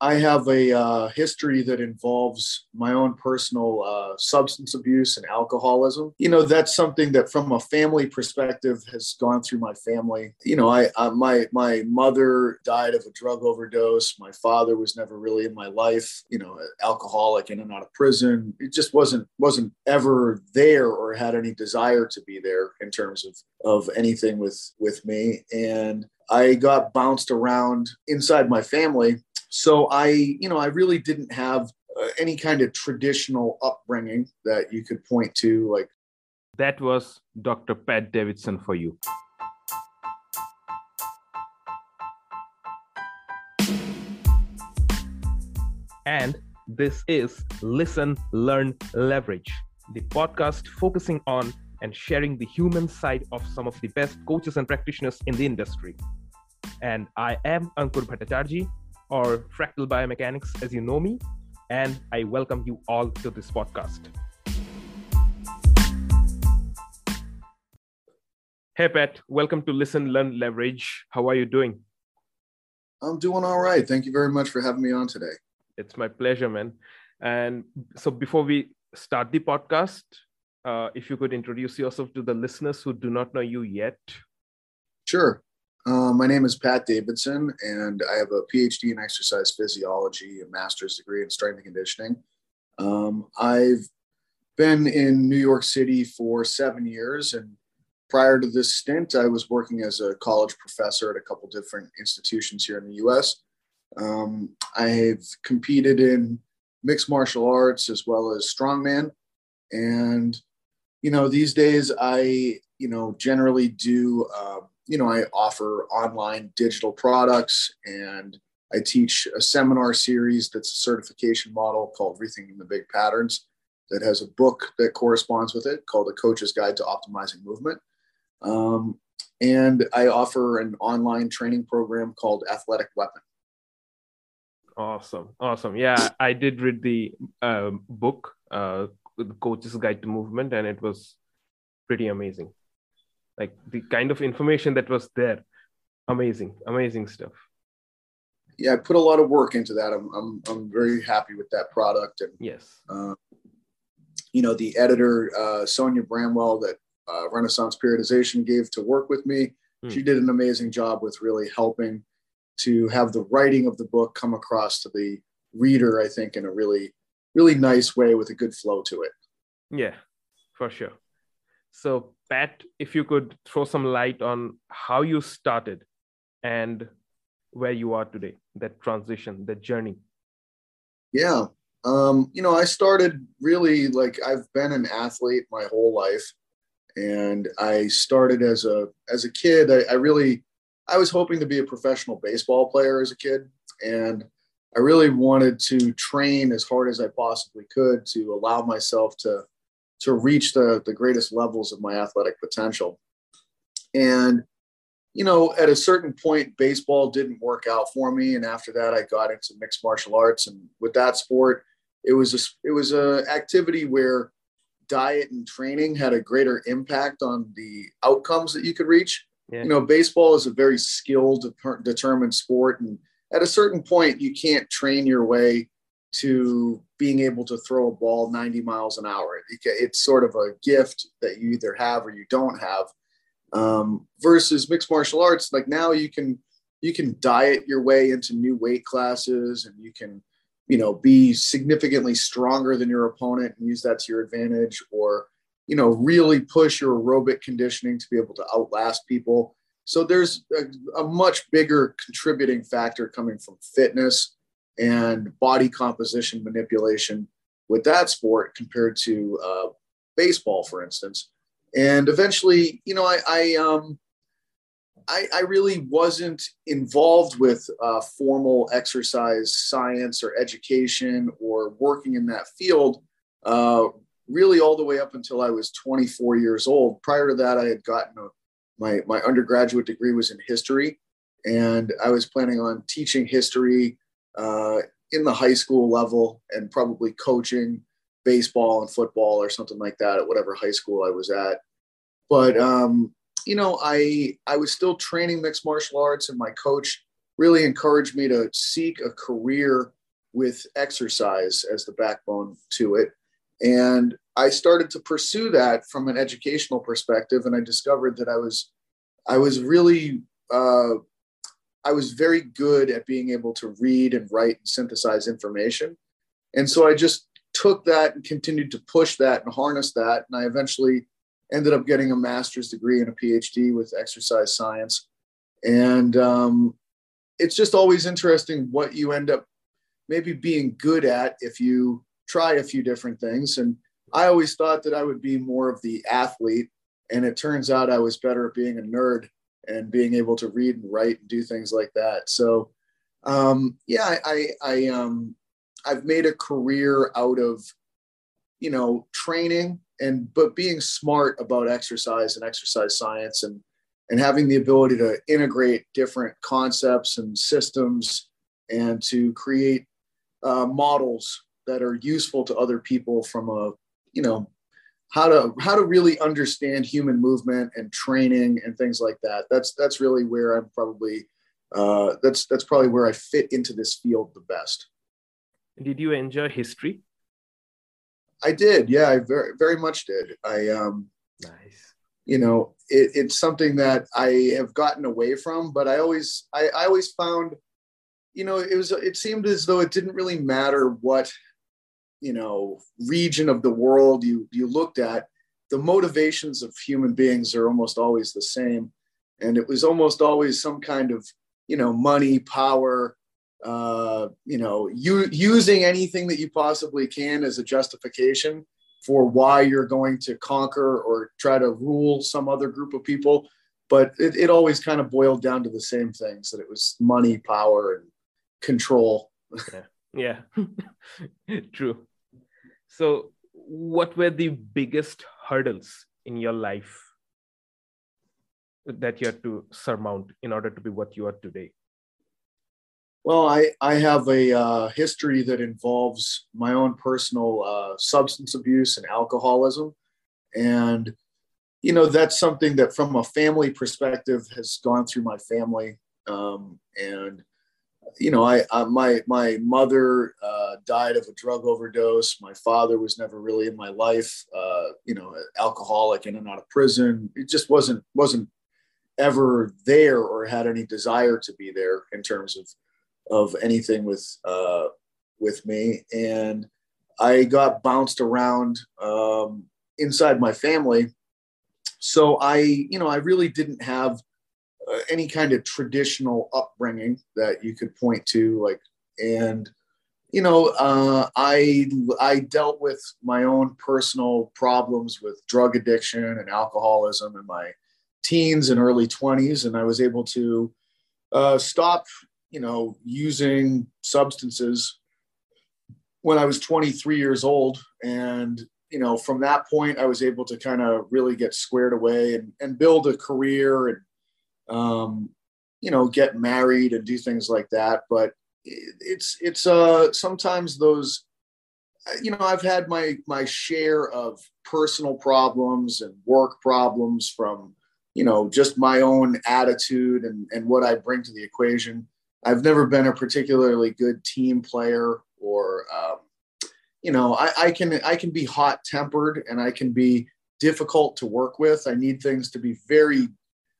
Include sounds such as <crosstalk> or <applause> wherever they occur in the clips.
I have a uh, history that involves my own personal uh, substance abuse and alcoholism. You know, that's something that, from a family perspective, has gone through my family. You know, I, I my my mother died of a drug overdose. My father was never really in my life. You know, alcoholic in and out of prison. It just wasn't wasn't ever there or had any desire to be there in terms of of anything with with me. And I got bounced around inside my family so I, you know, I really didn't have uh, any kind of traditional upbringing that you could point to. Like that was Dr. Pat Davidson for you. And this is Listen, Learn, Leverage, the podcast focusing on and sharing the human side of some of the best coaches and practitioners in the industry. And I am Ankur Bhattacharjee, or Fractal Biomechanics as you know me, and I welcome you all to this podcast. Hey, Pat, welcome to Listen, Learn, Leverage. How are you doing? I'm doing all right. Thank you very much for having me on today. It's my pleasure, man. And so, before we start the podcast, uh, if you could introduce yourself to the listeners who do not know you yet. Sure. Uh, my name is Pat Davidson, and I have a PhD in exercise physiology, a master's degree in strength and conditioning. Um, I've been in New York City for seven years, and prior to this stint, I was working as a college professor at a couple different institutions here in the U.S. Um, I've competed in mixed martial arts as well as strongman, and you know these days I you know generally do. Uh, you know, I offer online digital products and I teach a seminar series that's a certification model called Rethinking the Big Patterns that has a book that corresponds with it called A Coach's Guide to Optimizing Movement. Um, and I offer an online training program called Athletic Weapon. Awesome. Awesome. Yeah, I did read the uh, book, uh, The Coach's Guide to Movement, and it was pretty amazing like the kind of information that was there. Amazing amazing stuff. Yeah i put a lot of work into that. I'm i'm, I'm very happy with that product and yes. uh, you know the editor uh, sonia bramwell that uh, renaissance periodization gave to work with me mm. she did an amazing job with really helping to have the writing of the book come across to the reader i think in a really really nice way with a good flow to it. Yeah for sure so, Pat, if you could throw some light on how you started and where you are today, that transition, that journey. Yeah. Um, you know, I started really like I've been an athlete my whole life. And I started as a as a kid. I, I really I was hoping to be a professional baseball player as a kid. And I really wanted to train as hard as I possibly could to allow myself to to reach the, the greatest levels of my athletic potential. And, you know, at a certain point, baseball didn't work out for me. And after that, I got into mixed martial arts. And with that sport, it was a, it was a activity where diet and training had a greater impact on the outcomes that you could reach. Yeah. You know, baseball is a very skilled, determined sport. And at a certain point, you can't train your way to being able to throw a ball 90 miles an hour. It's sort of a gift that you either have or you don't have. Um, versus mixed martial arts, like now you can you can diet your way into new weight classes and you can you know be significantly stronger than your opponent and use that to your advantage or you know really push your aerobic conditioning to be able to outlast people so there's a, a much bigger contributing factor coming from fitness and body composition manipulation with that sport compared to uh, baseball, for instance. And eventually, you know, I, I, um, I, I really wasn't involved with uh, formal exercise science or education or working in that field uh, really all the way up until I was 24 years old. Prior to that, I had gotten a, my, my undergraduate degree was in history, and I was planning on teaching history uh, in the high school level and probably coaching baseball and football or something like that at whatever high school I was at. But um, you know, I I was still training mixed martial arts, and my coach really encouraged me to seek a career with exercise as the backbone to it. And I started to pursue that from an educational perspective, and I discovered that I was, I was really, uh, I was very good at being able to read and write and synthesize information, and so I just took that and continued to push that and harness that, and I eventually ended up getting a master's degree and a PhD with exercise science, and um, it's just always interesting what you end up maybe being good at if you try a few different things. And I always thought that I would be more of the athlete. And it turns out I was better at being a nerd and being able to read and write and do things like that. So, um, yeah, I, I, I um, I've made a career out of, you know, training and, but being smart about exercise and exercise science and, and having the ability to integrate different concepts and systems and to create uh, models that are useful to other people from a you know how to how to really understand human movement and training and things like that. That's that's really where i'm probably uh, that's that's probably where i fit into this field the best. Did you enjoy history? I did. Yeah i very very much did. I um nice. you know it, it's something that i have gotten away from but i always I, I always found you know, it was it seemed as though it didn't really matter what you know region of the world you you looked at. The motivations of human beings are almost always the same, and it was almost always some kind of you know money, power, uh, you know, you using anything that you possibly can as a justification for why you're going to conquer or try to rule some other group of people. But it, it always kind of boiled down to the same things that it was money, power, and control. yeah, yeah. <laughs> true. So, what were the biggest hurdles in your life that you had to surmount in order to be what you are today? Well, I, I have a uh, history that involves my own personal uh, substance abuse and alcoholism. And, you know, that's something that from a family perspective has gone through my family. Um, and you know, I, I my my mother uh, died of a drug overdose. My father was never really in my life. Uh, you know, alcoholic in and out of prison. It just wasn't wasn't ever there or had any desire to be there in terms of of anything with uh, with me. And I got bounced around um, inside my family. So I, you know, I really didn't have uh, any kind of traditional upbringing that you could point to like and you know uh, i i dealt with my own personal problems with drug addiction and alcoholism in my teens and early 20s and i was able to uh, stop you know using substances when i was 23 years old. And you know from that point i was able to kind of really get squared away and, and build a career and um, you know, get married and do things like that. But it's it's uh sometimes those you know I've had my my share of personal problems and work problems from you know just my own attitude and and what I bring to the equation. I've never been a particularly good team player or um, you know I, I can I can be hot tempered and I can be difficult to work with. I need things to be very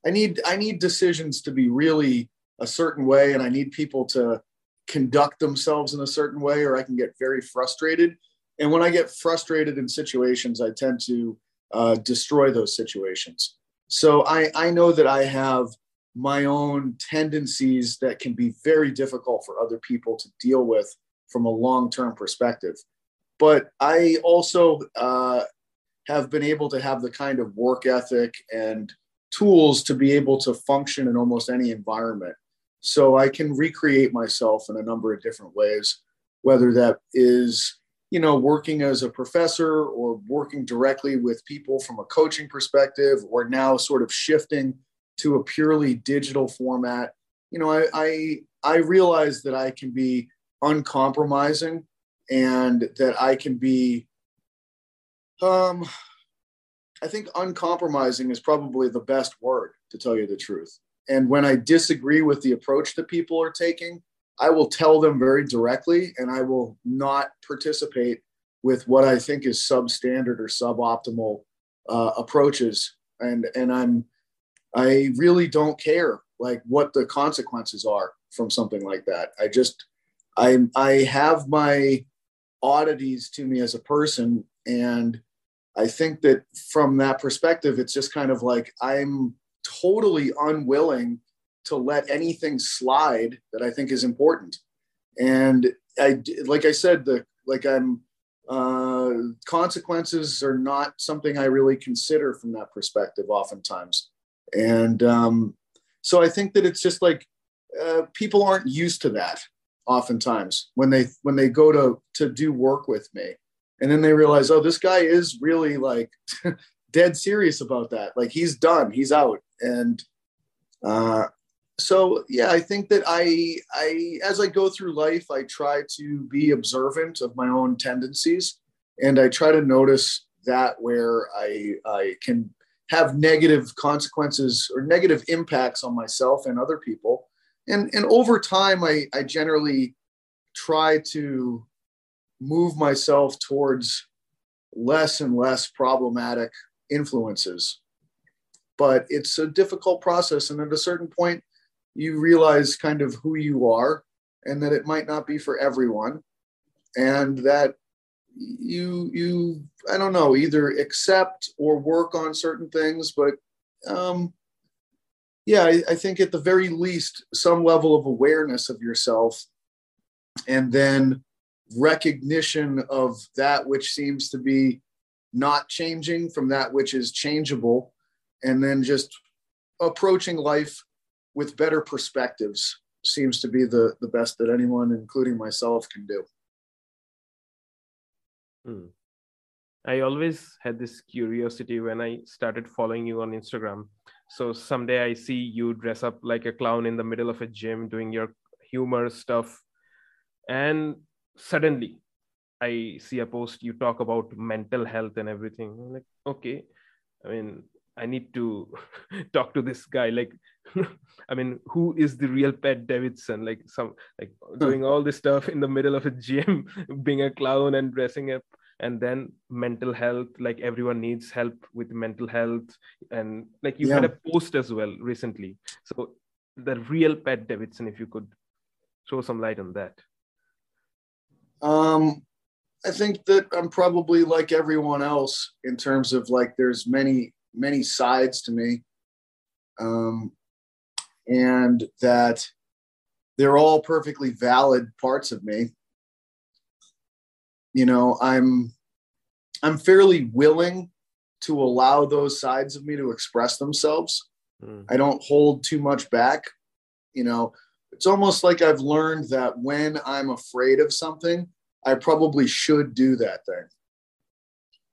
I need I need decisions to be really a certain way, and I need people to conduct themselves in a certain way, or I can get very frustrated. And when I get frustrated in situations, I tend to uh, destroy those situations. So I, I know that I have my own tendencies that can be very difficult for other people to deal with from a long term perspective. But I also uh, have been able to have the kind of work ethic and tools to be able to function in almost any environment. So I can recreate myself in a number of different ways, whether that is, you know, working as a professor or working directly with people from a coaching perspective, or now sort of shifting to a purely digital format. You know, I I, I realize that I can be uncompromising and that I can be um I think uncompromising is probably the best word to tell you the truth. and when I disagree with the approach that people are taking, I will tell them very directly and I will not participate with what I think is substandard or suboptimal uh, approaches. And, and I'm, I really don't care like what the consequences are from something like that. I just, I, I have my oddities to me as a person. And I think that from that perspective, it's just kind of like I'm totally unwilling to let anything slide that I think is important. And I, like I said, the like I'm uh, consequences are not something I really consider from that perspective, oftentimes. And um, so I think that it's just like uh, people aren't used to that oftentimes when they when they go to to do work with me and then they realize oh this guy is really like <laughs> dead serious about that. Like he's done. He's out. And uh, so yeah i think that i i as i go through life i try to be observant of my own tendencies. And i try to notice that where i i can have negative consequences or negative impacts on myself and other people. And and over time i i generally try to move myself towards less and less problematic influences. But it's a difficult process and at a certain point you realize kind of who you are and that it might not be for everyone and that you you i don't know either accept or work on certain things but um yeah I, I think at the very least some level of awareness of yourself and then recognition of that which seems to be not changing from that which is changeable and then just approaching life with better perspectives seems to be the the best that anyone including myself can do. Hmm. i always had this curiosity when i started following you on instagram. So someday i see you dress up like a clown in the middle of a gym doing your humor stuff. And suddenly i see a post you talk about mental health and everything. I'm like okay. I mean i need to <laughs> talk to this guy. Like <laughs> i mean who is the real Pat Davidson? Like some like hmm. doing all this stuff in the middle of a <laughs> gym being a clown and dressing up. And then mental health like everyone needs help with mental health. And like you yeah. had a post as well recently. So the real Pat Davidson if you could throw some light on that um, I think that I'm probably like everyone else in terms of like there's many many sides to me, um, and that they're all perfectly valid parts of me. You know, I'm I'm fairly willing to allow those sides of me to express themselves. Mm. I don't hold too much back. You know, it's almost like I've learned that when I'm afraid of something, I probably should do that thing,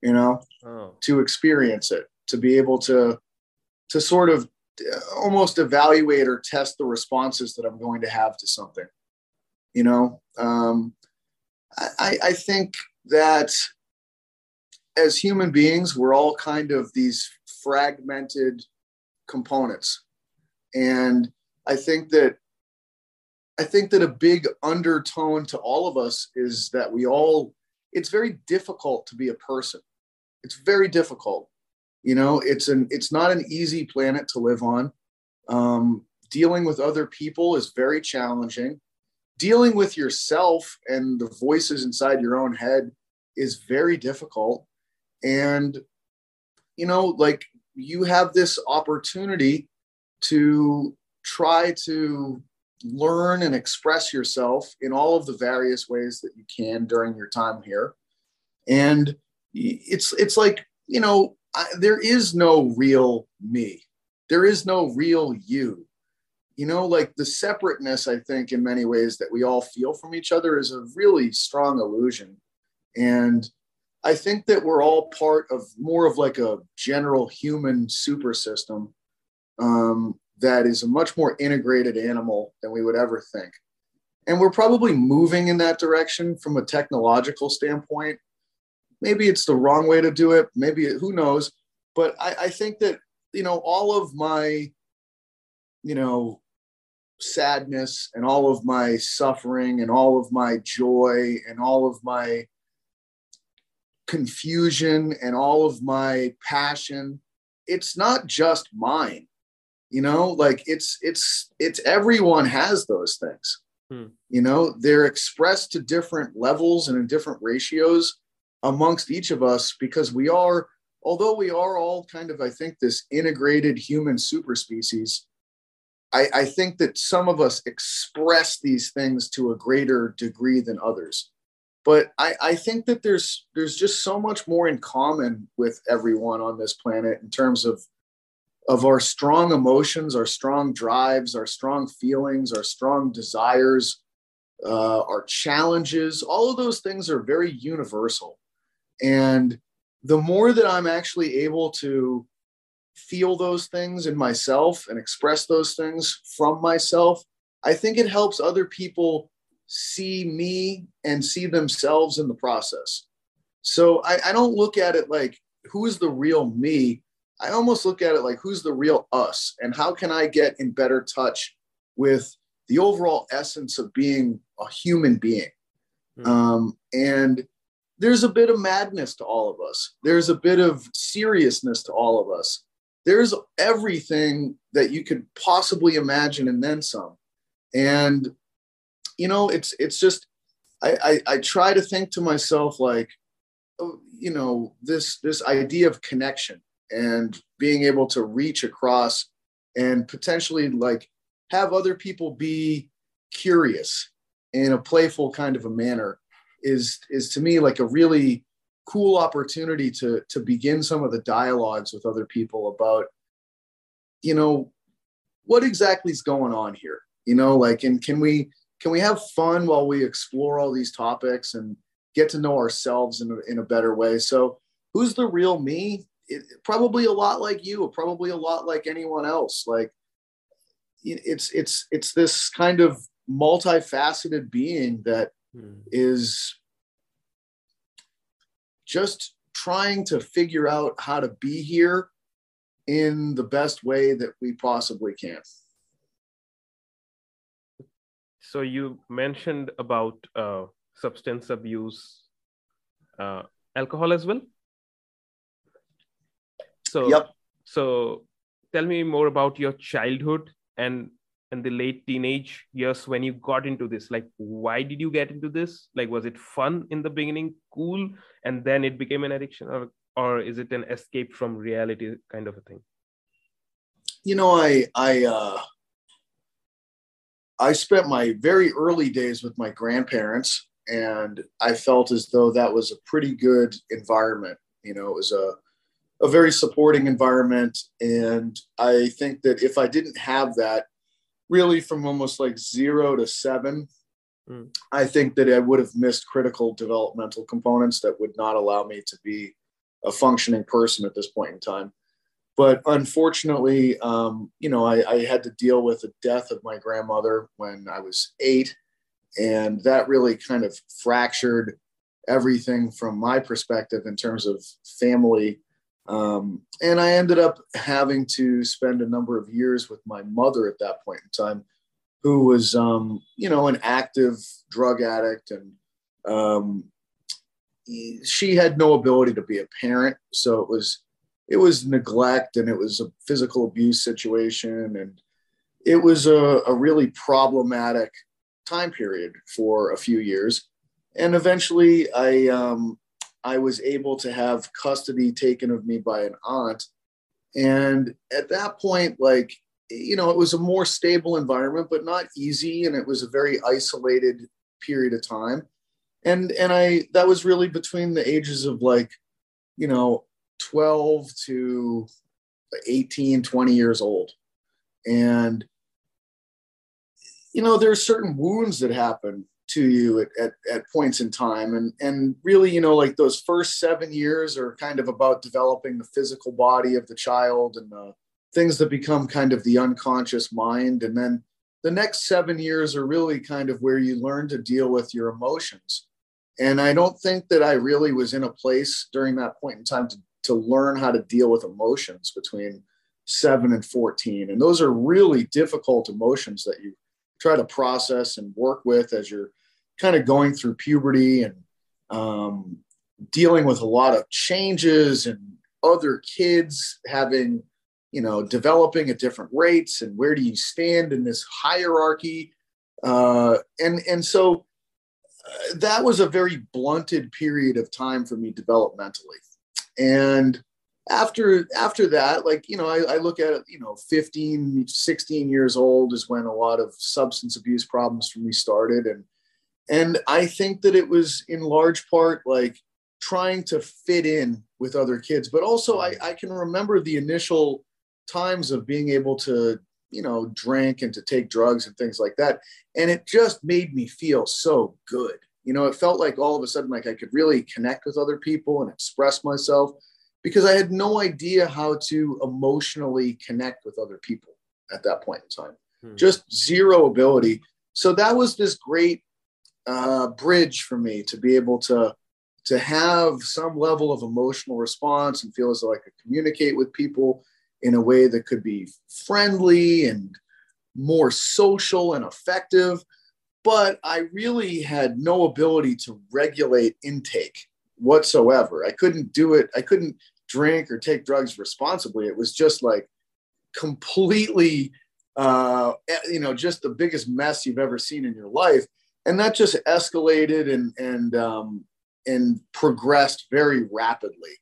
you know, oh. to experience it, to be able to, to sort of almost evaluate or test the responses that I'm going to have to something, you know. Um, I, I think that as human beings, we're all kind of these fragmented components. And I think that I think that a big undertone to all of us is that we all, it's very difficult to be a person. It's very difficult. You know, it's an it's not an easy planet to live on. Um, dealing with other people is very challenging. Dealing with yourself and the voices inside your own head is very difficult. And you know, like you have this opportunity to try to learn and express yourself in all of the various ways that you can during your time here. And it's it's like you know I, there is no real me. There is no real you. You know like the separateness i think in many ways that we all feel from each other is a really strong illusion. And i think that we're all part of more of like a general human super system. Um, that is a much more integrated animal than we would ever think. And we're probably moving in that direction from a technological standpoint. Maybe it's the wrong way to do it. Maybe it, who knows? But I, I think that you know all of my you know, sadness and all of my suffering and all of my joy and all of my confusion and all of my passion it's not just mine you know like it's it's it's everyone has those things hmm. you know they're expressed to different levels and in different ratios amongst each of us because we are although we are all kind of i think this integrated human super species I, I think that some of us express these things to a greater degree than others but I, I think that there's there's just so much more in common with everyone on this planet in terms of of our strong emotions, our strong drives, our strong feelings, our strong desires, uh, our challenges. All of those things are very universal, and the more that I'm actually able to feel those things in myself and express those things from myself, I think it helps other people see me and see themselves in the process. So I, I don't look at it like who is the real me. I almost look at it like who's the real us and how can I get in better touch with the overall essence of being a human being. Mm-hmm. Um, and there's a bit of madness to all of us. There's a bit of seriousness to all of us. There's everything that you could possibly imagine and then some. And you know, it's it's just I, I, I try to think to myself like, oh, you know, this this idea of connection and being able to reach across and potentially like have other people be curious in a playful kind of a manner is is to me like a really cool opportunity to to begin some of the dialogues with other people about you know what exactly is going on here? You know like and can we can we have fun while we explore all these topics and get to know ourselves in a, in a better way? So who's the real me it, probably a lot like you probably a lot like anyone else like it's it's it's this kind of multifaceted being that hmm. is just trying to figure out how to be here in the best way that we possibly can so you mentioned about uh, substance abuse, uh, alcohol as well. So, yep. So, tell me more about your childhood and and the late teenage years when you got into this. Like, why did you get into this? Like, was it fun in the beginning, cool, and then it became an addiction, or or is it an escape from reality kind of a thing? You know, I I uh, I spent my very early days with my grandparents, and I felt as though that was a pretty good environment. You know, it was a a very supporting environment, and I think that if I didn't have that, really from almost like zero to seven, mm. I think that I would have missed critical developmental components that would not allow me to be a functioning person at this point in time but unfortunately, um, you know, I, I, had to deal with the death of my grandmother when I was eight, and that really kind of fractured everything from my perspective in terms of family. Um, and I ended up having to spend a number of years with my mother at that point in time, who was, um, you know, an active drug addict, and um, she had no ability to be a parent, so it was it was neglect and it was a physical abuse situation. And it was a, a really problematic time period for a few years. And eventually i um, i was able to have custody taken of me by an aunt. And at that point like you know it was a more stable environment but not easy. And it was a very isolated period of time. And and i that was really between the ages of like you know 12 to 18, 20 years old. And, you know, there are certain wounds that happen to you at, at, at, points in time. And, and really, you know, like those first seven years are kind of about developing the physical body of the child and the things that become kind of the unconscious mind. And then the next seven years are really kind of where you learn to deal with your emotions. And I don't think that I really was in a place during that point in time to to learn how to deal with emotions between 7 and 14 and those are really difficult emotions that you try to process and work with as you're kind of going through puberty and um, dealing with a lot of changes and other kids having you know developing at different rates and where do you stand in this hierarchy? Uh, and and so uh, that was a very blunted period of time for me developmentally. And after after that like you know I, I, look at it you know 15 16 years old is when a lot of substance abuse problems for me started. And and i think that it was in large part like trying to fit in with other kids. But also i, I can remember the initial times of being able to you know drink and to take drugs and things like that. And it just made me feel so good. You know it felt like all of a sudden like i could really connect with other people and express myself because I had no idea how to emotionally connect with other people at that point in time. Hmm. Just zero ability. So that was this great uh, bridge for me to be able to to have some level of emotional response and feel as though I could communicate with people in a way that could be friendly and more social and effective. But I really had no ability to regulate intake whatsoever. I couldn't do it. I couldn't drink or take drugs responsibly. It was just like completely, uh, you know, just the biggest mess you've ever seen in your life. And that just escalated and, and, um, and progressed very rapidly,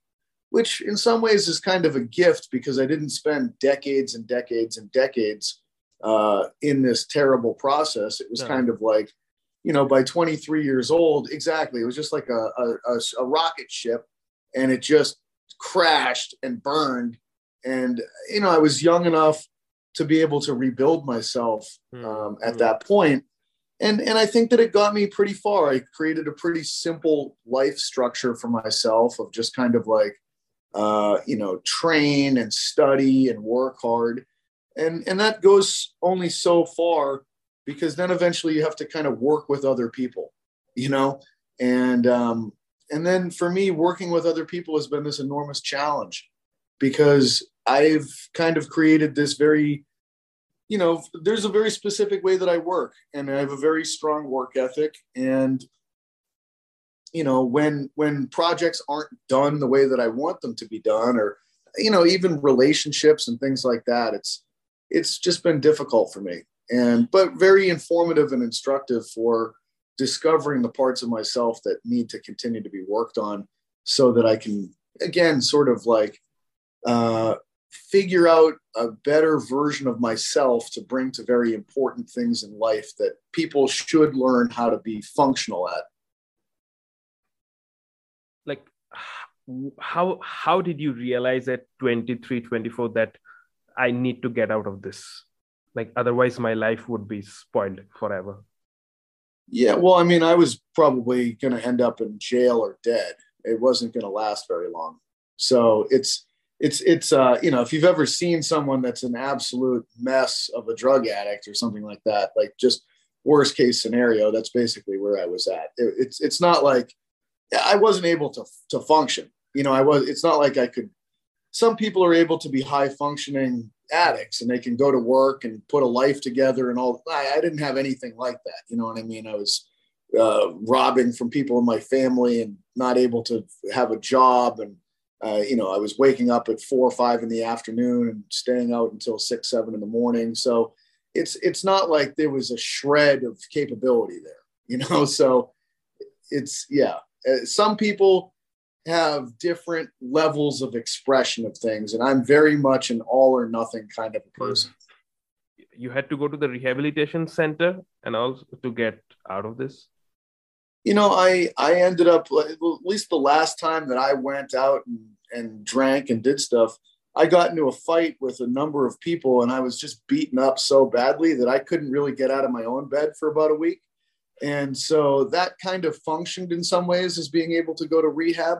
which in some ways is kind of a gift because I didn't spend decades and decades and decades uh, in this terrible process. It was no. kind of like, you know, by 23 years old, exactly. It was just like a, a, a rocket ship and it just crashed and burned. And, you know, I was young enough to be able to rebuild myself hmm. um, at mm that point. And, and I think that it got me pretty far. I created a pretty simple life structure for myself of just kind of like, uh, you know, train and study and work hard. And, and that goes only so far because then eventually you have to kind of work with other people, you know? And, um, and then for me, working with other people has been this enormous challenge because I've kind of created this very, you know, there's a very specific way that I work and I have a very strong work ethic. And, you know, when when projects aren't done the way that I want them to be done, or, you know, even relationships and things like that, it's it's just been difficult for me. And but very informative and instructive for discovering the parts of myself that need to continue to be worked on so that I can, again, sort of like uh, figure out a better version of myself to bring to very important things in life that people should learn how to be functional at. Like, how how did you realize at 23 24 that i need to get out of this like otherwise my life would be spoiled forever yeah, well, I mean, I was probably going to end up in jail or dead. It wasn't going to last very long. So it's it's it's uh, you know, if you've ever seen someone that's an absolute mess of a drug addict or something like that, like just worst case scenario, that's basically where I was at. It, it's it's not like I wasn't able to to function. You know, I was. It's not like I could. Some people are able to be high functioning addicts and they can go to work and put a life together and all. I, I didn't have anything like that. You know what I mean? I was uh, robbing from people in my family and not able to have a job. And, uh, you know, I was waking up at four or five in the afternoon and staying out until six, seven in the morning. So it's, it's not like there was a shred of capability there, you know? <laughs> So it's, yeah. Uh, some people, have different levels of expression of things and i'm very much an all or nothing kind of a hmm. person. You had to go to the rehabilitation center and also to get out of this? You know i i ended up at least the last time that i went out and, and drank and did stuff i got into a fight with a number of people and i was just beaten up so badly that i couldn't really get out of my own bed for about a week. And so that kind of functioned in some ways as being able to go to rehab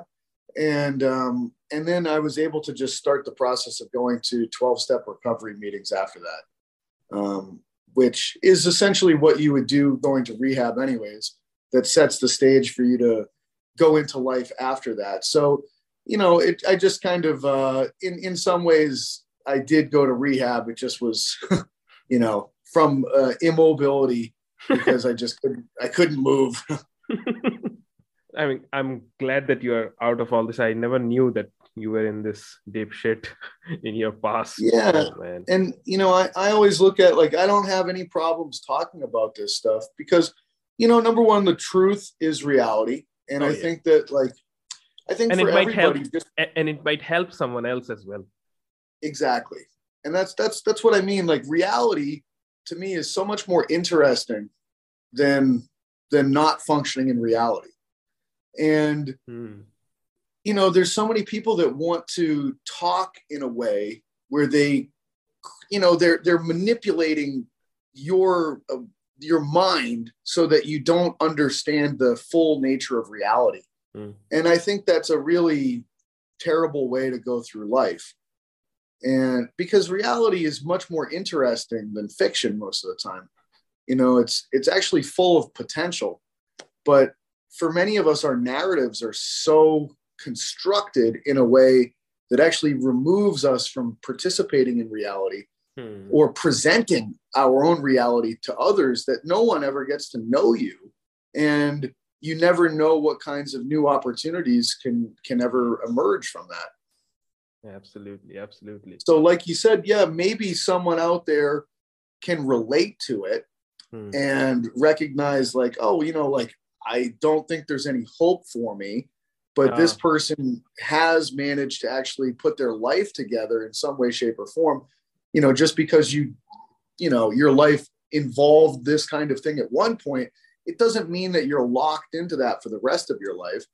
and um, and then I was able to just start the process of going to 12 step recovery meetings after that, um, which is essentially what you would do going to rehab, anyways. That sets the stage for you to go into life after that. So, you know, it, I just kind of, uh, in in some ways, I did go to rehab. It just was, <laughs> you know, from uh, immobility <laughs> because I just couldn't, I couldn't move. <laughs> I mean, I'm glad that you're out of all this. I never knew that you were in this deep shit <laughs> in your past. Yeah, man. And you know, I, I always look at like I don't have any problems talking about this stuff because, you know, number one, the truth is reality, and oh, I yeah. think that like, I think and it might help, just, and it might help someone else as well. Exactly, and that's that's that's what I mean. Like reality to me is so much more interesting than than not functioning in reality and hmm. you know there's so many people that want to talk in a way where they you know they're they're manipulating your uh, your mind so that you don't understand the full nature of reality hmm. and i think that's a really terrible way to go through life and because reality is much more interesting than fiction most of the time you know it's it's actually full of potential but for many of us our narratives are so constructed in a way that actually removes us from participating in reality hmm. or presenting our own reality to others that no one ever gets to know you and you never know what kinds of new opportunities can can ever emerge from that Absolutely, absolutely. So, like you said, yeah, maybe someone out there can relate to it hmm. and recognize, like, oh, you know, like I don't think there's any hope for me, but uh, this person has managed to actually put their life together in some way, shape, or form. You know, just because you, you know, your life involved this kind of thing at one point, it doesn't mean that you're locked into that for the rest of your life.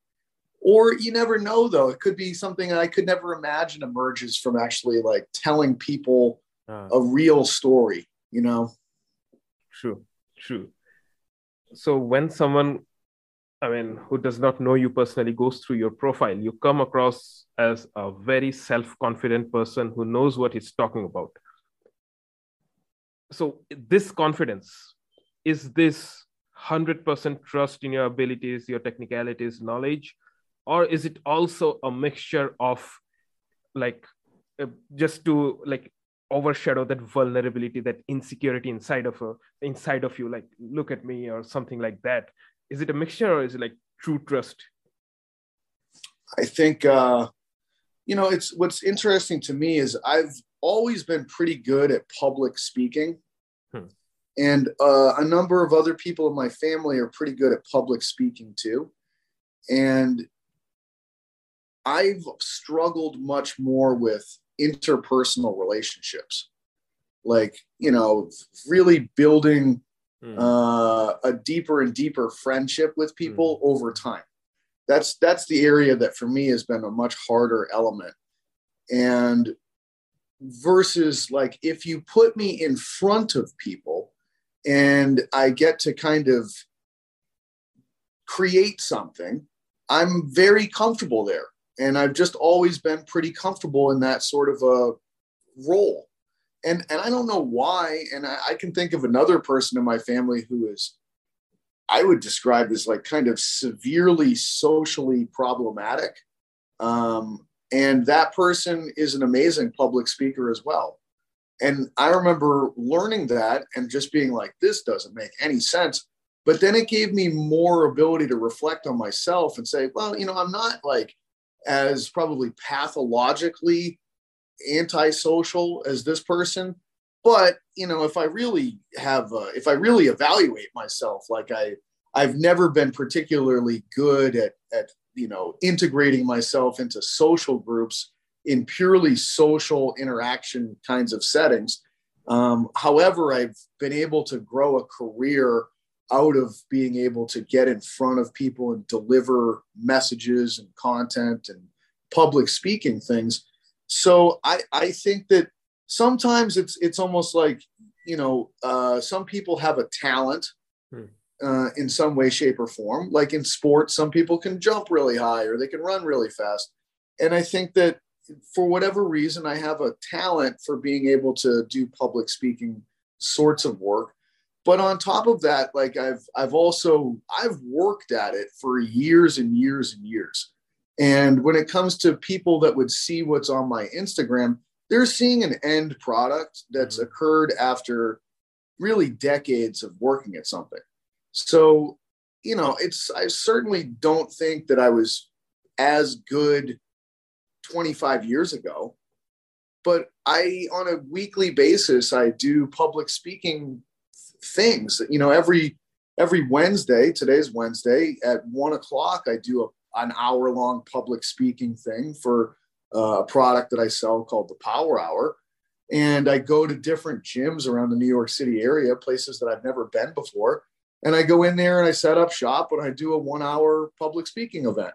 Or you never know though. It could be something i could never imagine emerges from actually like telling people uh, a real story you know? True true. So when someone i mean who does not know you personally goes through your profile. You come across as a very self-confident person who knows what he's talking about. So this confidence is this 100% trust in your abilities your technicalities knowledge? Or is it also a mixture of like uh, just to like overshadow that vulnerability that insecurity inside of a inside of you like look at me or something like that is it a mixture or is it like true trust? I think uh you know it's what's interesting to me is i've always been pretty good at public speaking. Hmm. and uh, a number of other people in my family are pretty good at public speaking too. And I've struggled much more with interpersonal relationships, like you know, really building mm. uh, a deeper and deeper friendship with people mm. over time. That's that's the area that for me has been a much harder element, and versus like if you put me in front of people and I get to kind of create something, I'm very comfortable there and I've just always been pretty comfortable in that sort of a role. And and I don't know why. And I, I can think of another person in my family who is, I would describe as like kind of severely socially problematic. Um, and that person is an amazing public speaker as well. And I remember learning that and just being like, this doesn't make any sense. But then it gave me more ability to reflect on myself and say, well, you know, I'm not like as probably pathologically antisocial as this person but you know if i really have uh, if i really evaluate myself like i i've never been particularly good at at you know integrating myself into social groups in purely social interaction kinds of settings um, however i've been able to grow a career out of being able to get in front of people and deliver messages and content and public speaking things. So I, I think that sometimes it's it's almost like you know uh, some people have a talent hmm. uh, in some way, shape, or form. Like in sports, some people can jump really high or they can run really fast, and I think that for whatever reason, I have a talent for being able to do public speaking sorts of work but on top of that like i've i've also i've worked at it for years and years and years and when it comes to people that would see what's on my instagram they're seeing an end product that's mm-hmm. occurred after really decades of working at something. So, you know, it's, I certainly don't think that I was as good 25 years ago, but I, on a weekly basis, I do public speaking things, you know, every, every Wednesday, today's Wednesday at one o'clock, I do a, an hour long public speaking thing for uh, a product that I sell called the Power Hour. And I go to different gyms around the New York City area, places that I've never been before. And I go in there and I set up shop and I do a one hour public speaking event.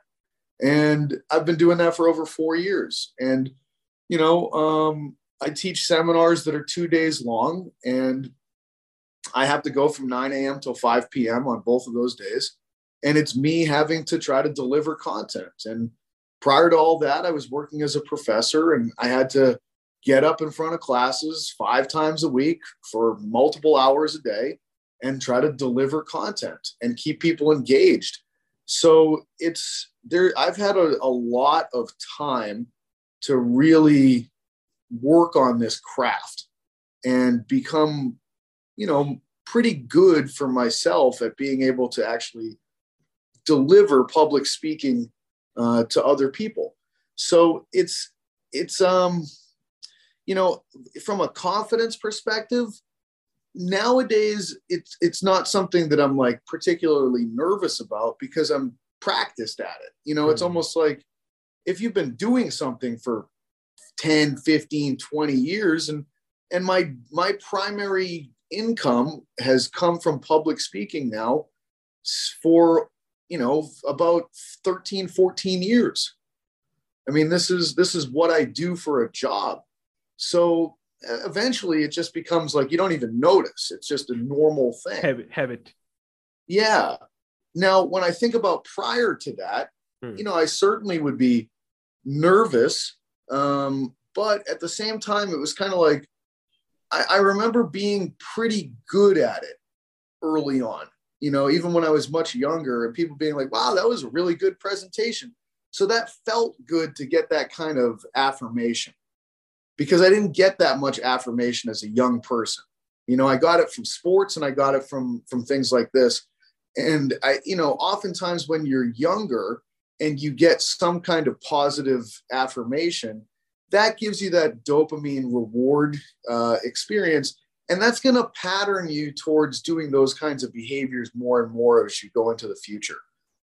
And I've been doing that for over four years. And, you know, um, I teach seminars that are two days long. And I have to go from 9 a.m. till 5 p.m. on both of those days. And it's me having to try to deliver content. And prior to all that, I was working as a professor and I had to get up in front of classes five times a week for multiple hours a day and try to deliver content and keep people engaged. So it's there, I've had a, a lot of time to really work on this craft and become, you know, pretty good for myself at being able to actually deliver public speaking uh, to other people. So it's it's um you know from a confidence perspective nowadays it's it's not something that I'm like particularly nervous about because I'm practiced at it. You know, mm-hmm. it's almost like if you've been doing something for 10, 15, 20 years and and my my primary income has come from public speaking now for you know about 13 14 years. I mean this is this is what i do for a job. So eventually it just becomes like you don't even notice. It's just a normal thing. Habit habit yeah. Now when i think about prior to that hmm. you know i certainly would be nervous um, but at the same time it was kind of like I, I remember being pretty good at it early on you know, even when I was much younger and people being like, wow, that was a really good presentation. So that felt good to get that kind of affirmation because I didn't get that much affirmation as a young person. You know, I got it from sports and I got it from from things like this. And I, you know, oftentimes when you're younger and you get some kind of positive affirmation, that gives you that dopamine reward uh, experience and that's going to pattern you towards doing those kinds of behaviors more and more as you go into the future.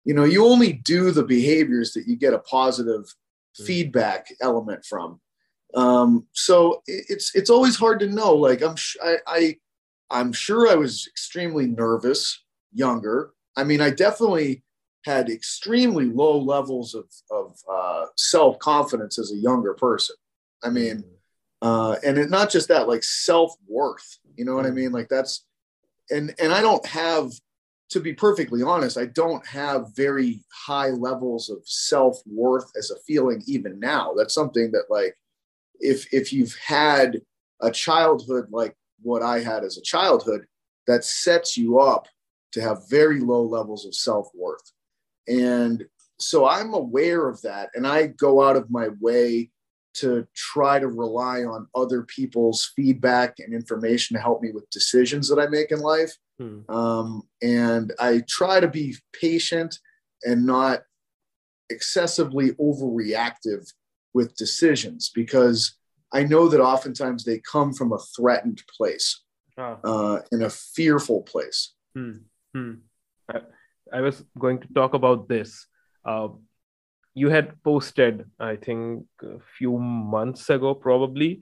You know you only do the behaviors that you get a positive mm-hmm. feedback element from. Um, so it's it's always hard to know like i'm I, I i'm sure i was extremely nervous younger. I mean i definitely had extremely low levels of, of uh, self-confidence as a younger person. I mean uh, and it, not just that, like self worth. You know what I mm. mean? Like that's, and and I don't have, to be perfectly honest, I don't have very high levels of self worth as a feeling even now. That's something that like, if if you've had a childhood like what I had as a childhood, that sets you up to have very low levels of self worth. And so I'm aware of that, and I go out of my way to try to rely on other people's feedback and information to help me with decisions that I make in life. Hmm. Um, and I try to be patient and not excessively overreactive with decisions because I know that oftentimes they come from a threatened place, oh. uh, in a fearful place. Hmm. Hmm. I, I, was going to talk about this. Uh, you had posted i think a few months ago probably.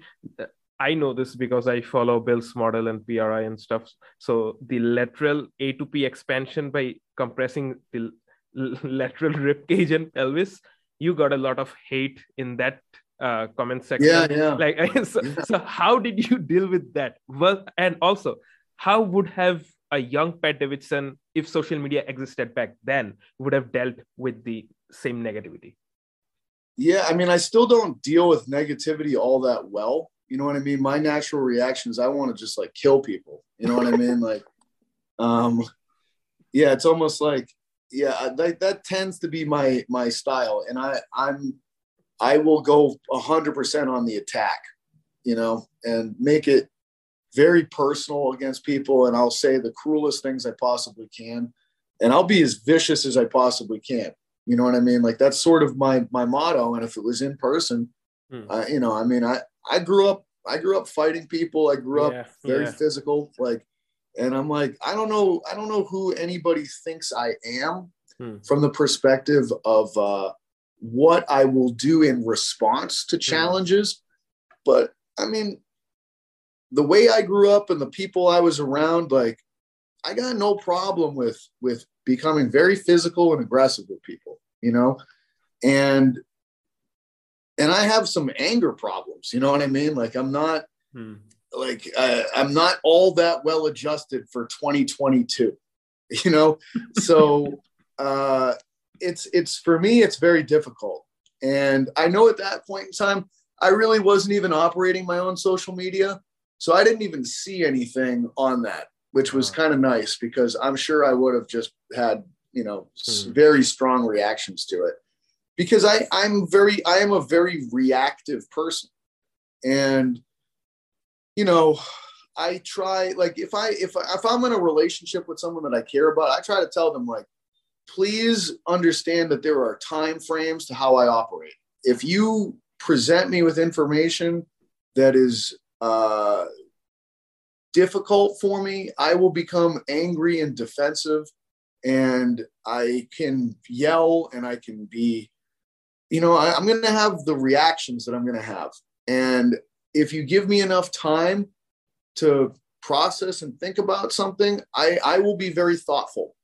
I know this because i follow bill's model and pri and stuff. So the lateral a to p expansion by compressing the <laughs> lateral rib cage and pelvis you got a lot of hate in that uh, comment section. Yeah yeah. Like <laughs> so, yeah. so how did you deal with that? Well and also how would have a young pat davidson if social media existed back then would have dealt with the same negativity? Yeah, I mean, I still don't deal with negativity all that well. You know what I mean? My natural reaction is I want to just like kill people. You know what I mean? Like, <laughs> um, yeah, it's almost like yeah, that that tends to be my my style, and I I'm I will go hundred percent on the attack. you know, and make it very personal against people. And I'll say the cruelest things I possibly can. And I'll be as vicious as I possibly can. You know what I mean? Like that's sort of my my motto. And if it was in person, hmm. uh, you know, I mean, I I grew up I grew up fighting people. I grew up yeah, very yeah. physical. Like, and I'm like, I don't know, I don't know who anybody thinks I am hmm. from the perspective of uh, what I will do in response to hmm. challenges. But I mean, the way I grew up and the people I was around, like, I got no problem with with becoming very physical and aggressive with people, you know, and and I have some anger problems. You know what I mean? Like I'm not hmm. like uh, I'm not all that well adjusted for 2022. <laughs> You know, so <laughs> uh, it's it's for me it's very difficult, and I know at that point in time I really wasn't even operating my own social media, so I didn't even see anything on that, which was kind of nice because I'm sure I would have just had you know hmm. very strong reactions to it because I, I'm very, I am a very reactive person. And, you know, I try like if I if I, if I'm in a relationship with someone that I care about, I try to tell them like, please understand that there are time frames to how I operate. If you present me with information that is uh, difficult for me, I will become angry and defensive, and I can yell and I can be you know, I, I'm going to have the reactions that I'm going to have. And if you give me enough time to process and think about something, I, I will be very thoughtful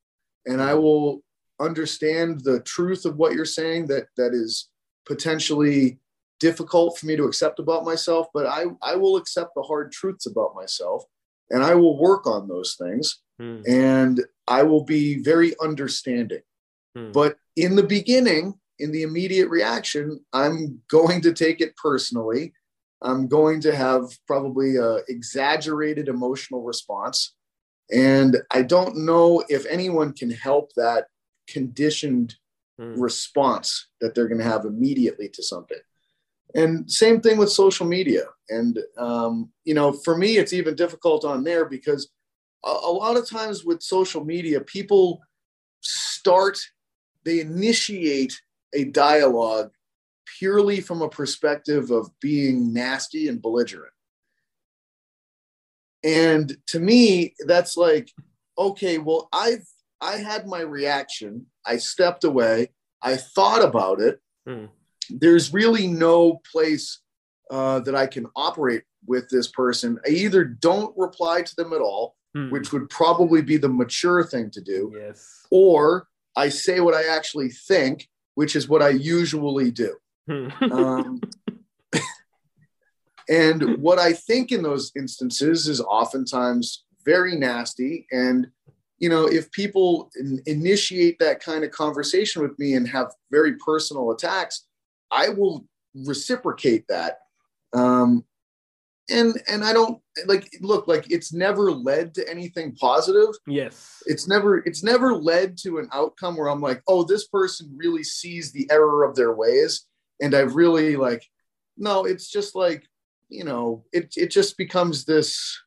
and I will understand the truth of what you're saying that that is potentially difficult for me to accept about myself, but I, I will accept the hard truths about myself and I will work on those things hmm. and I will be very understanding. Hmm. But in the beginning, in the immediate reaction, I'm going to take it personally. I'm going to have probably a exaggerated emotional response. And I don't know if anyone can help that conditioned mm. response that they're going to have immediately to something. And same thing with social media. And, um, you know, for me, it's even difficult on there because a, a lot of times with social media, people start, they initiate a dialogue purely from a perspective of being nasty and belligerent. And to me, that's like, okay, well, I've I had my reaction. I stepped away. I thought about it. Mm. There's really no place uh, that I can operate with this person. I either don't reply to them at all, mm. which would probably be the mature thing to do. Yes. Or I say what I actually think which is what I usually do. um, <laughs> and what I think in those instances is oftentimes very nasty. And, you know, if people in, initiate that kind of conversation with me and have very personal attacks, I will reciprocate that. Um, and and I don't like look like it's never led to anything positive. Yes. It's never it's never led to an outcome where I'm like, "Oh, this person really sees the error of their ways." And I've really like no, it's just like, you know, it it just becomes this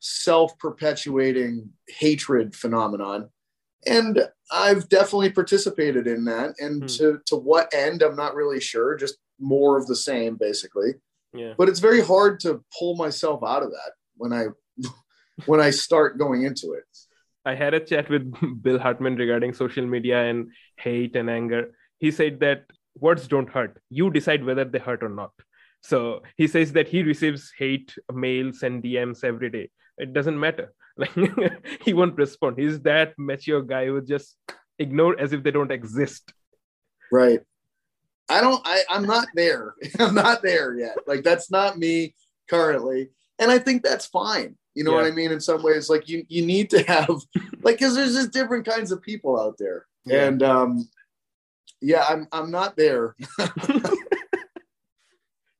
self-perpetuating hatred phenomenon. And I've definitely participated in that and hmm. to to what end I'm not really sure, just more of the same basically yeah. But it's very hard to pull myself out of that when I <laughs> when I start going into it. I had a chat with <laughs> Bill Hartman regarding social media and hate and anger. He said that words don't hurt. You decide whether they hurt or not. So he says that he receives hate mails and DMs every day. It doesn't matter. Like <laughs> he won't respond. He's that mature guy who just ignore as if they don't exist. Right. I don't, I, I'm not there. <laughs> I'm not there yet. Like that's not me currently. And I think that's fine. You know yeah. what I mean? In some ways, like you, you need to have <laughs> like, cause there's just different kinds of people out there. Yeah. And, um, yeah, I'm, I'm not there.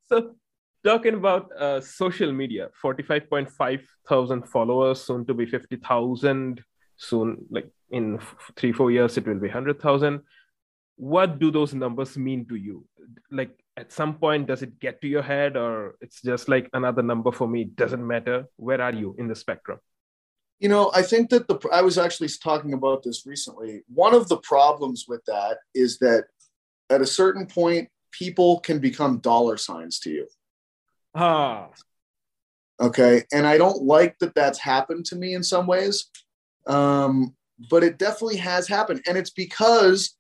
so talking about uh, social media. 45.5 thousand followers soon to be 50,000 soon like in f- three four years it will be 100,000 what do those numbers mean to you? Like at some point does it get to your head or it's just like another number for me it doesn't matter? Where are you in the spectrum? You know i think that the i was actually talking about this recently. One of the problems with that is that at a certain point people can become dollar signs to you ah okay and i don't like that that's happened to me in some ways um, but it definitely has happened and it's because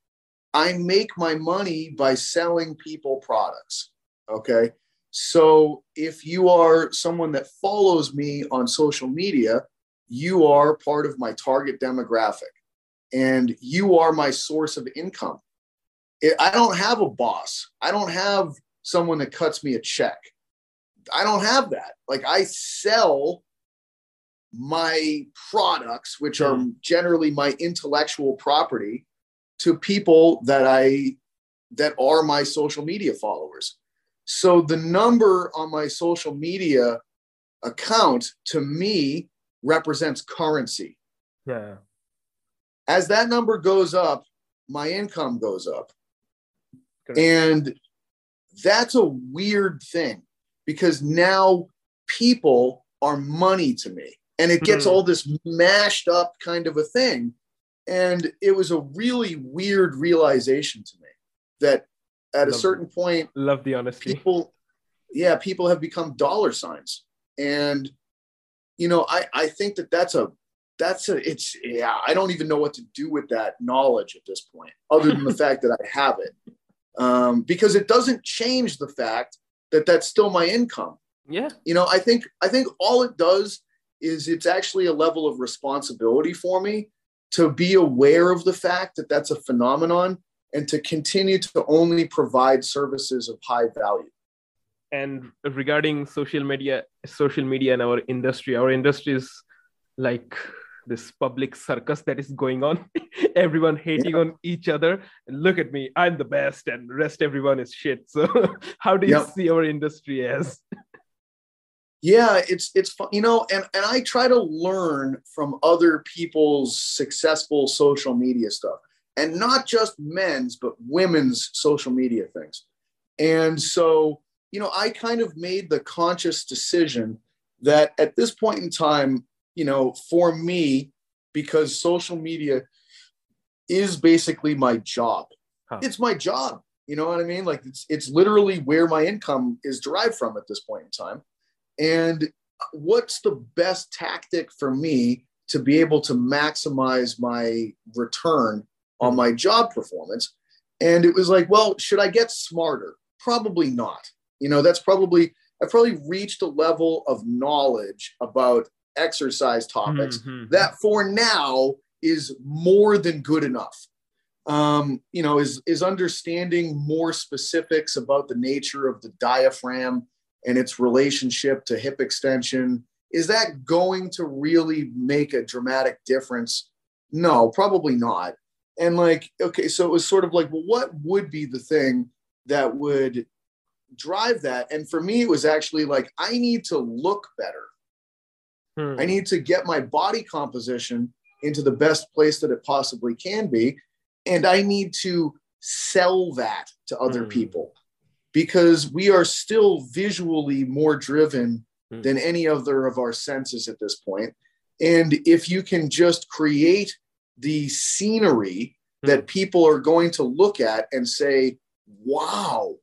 I make my money by selling people products. Okay. So if you are someone that follows me on social media, you are part of my target demographic and you are my source of income. I don't have a boss. I don't have someone that cuts me a check. I don't have that. Like I sell my products, which are hmm. generally my intellectual property, to people that I that are my social media followers. So the number on my social media account to me represents currency. Yeah. As that number goes up, my income goes up. And that's a weird thing because now people are money to me and it gets mm. all this mashed up kind of a thing and it was a really weird realization to me that at love, a certain point, love the honesty. People, yeah, people have become dollar signs. And, you know, I, I think that that's a, that's a, it's, yeah, I don't even know what to do with that knowledge at this point, other than the <laughs> fact that I have it. Um, because it doesn't change the fact that that's still my income. Yeah. You know, I think, I think all it does is it's actually a level of responsibility for me to be aware of the fact that that's a phenomenon and to continue to only provide services of high value and regarding social media social media and our industry our industry is like this public circus that is going on. <laughs> Everyone hating yeah. on each other. And look at me i'm the best and rest everyone is shit. So <laughs> how do you see our industry as? Yeah it's it's fun you know and and i try to learn from other people's successful social media stuff and not just men's but women's social media things. And so you know i kind of made the conscious decision that at this point in time you know for me because social media is basically my job huh. it's my job you know what i mean like it's it's literally where my income is derived from at this point in time and what's the best tactic for me to be able to maximize my return on my job performance? And it was like, well, should I get smarter? Probably not. You know, that's probably, I've probably reached a level of knowledge about exercise topics mm-hmm. that for now is more than good enough. Um, you know, is is understanding more specifics about the nature of the diaphragm and its relationship to hip extension is that going to really make a dramatic difference no probably not and like okay so it was sort of like well what would be the thing that would drive that and for me it was actually like i need to look better hmm. i need to get my body composition into the best place that it possibly can be and i need to sell that to other hmm. people because we are still visually more driven mm. than any other of our senses at this point. And if you can just create the scenery mm. that people are going to look at and say, wow,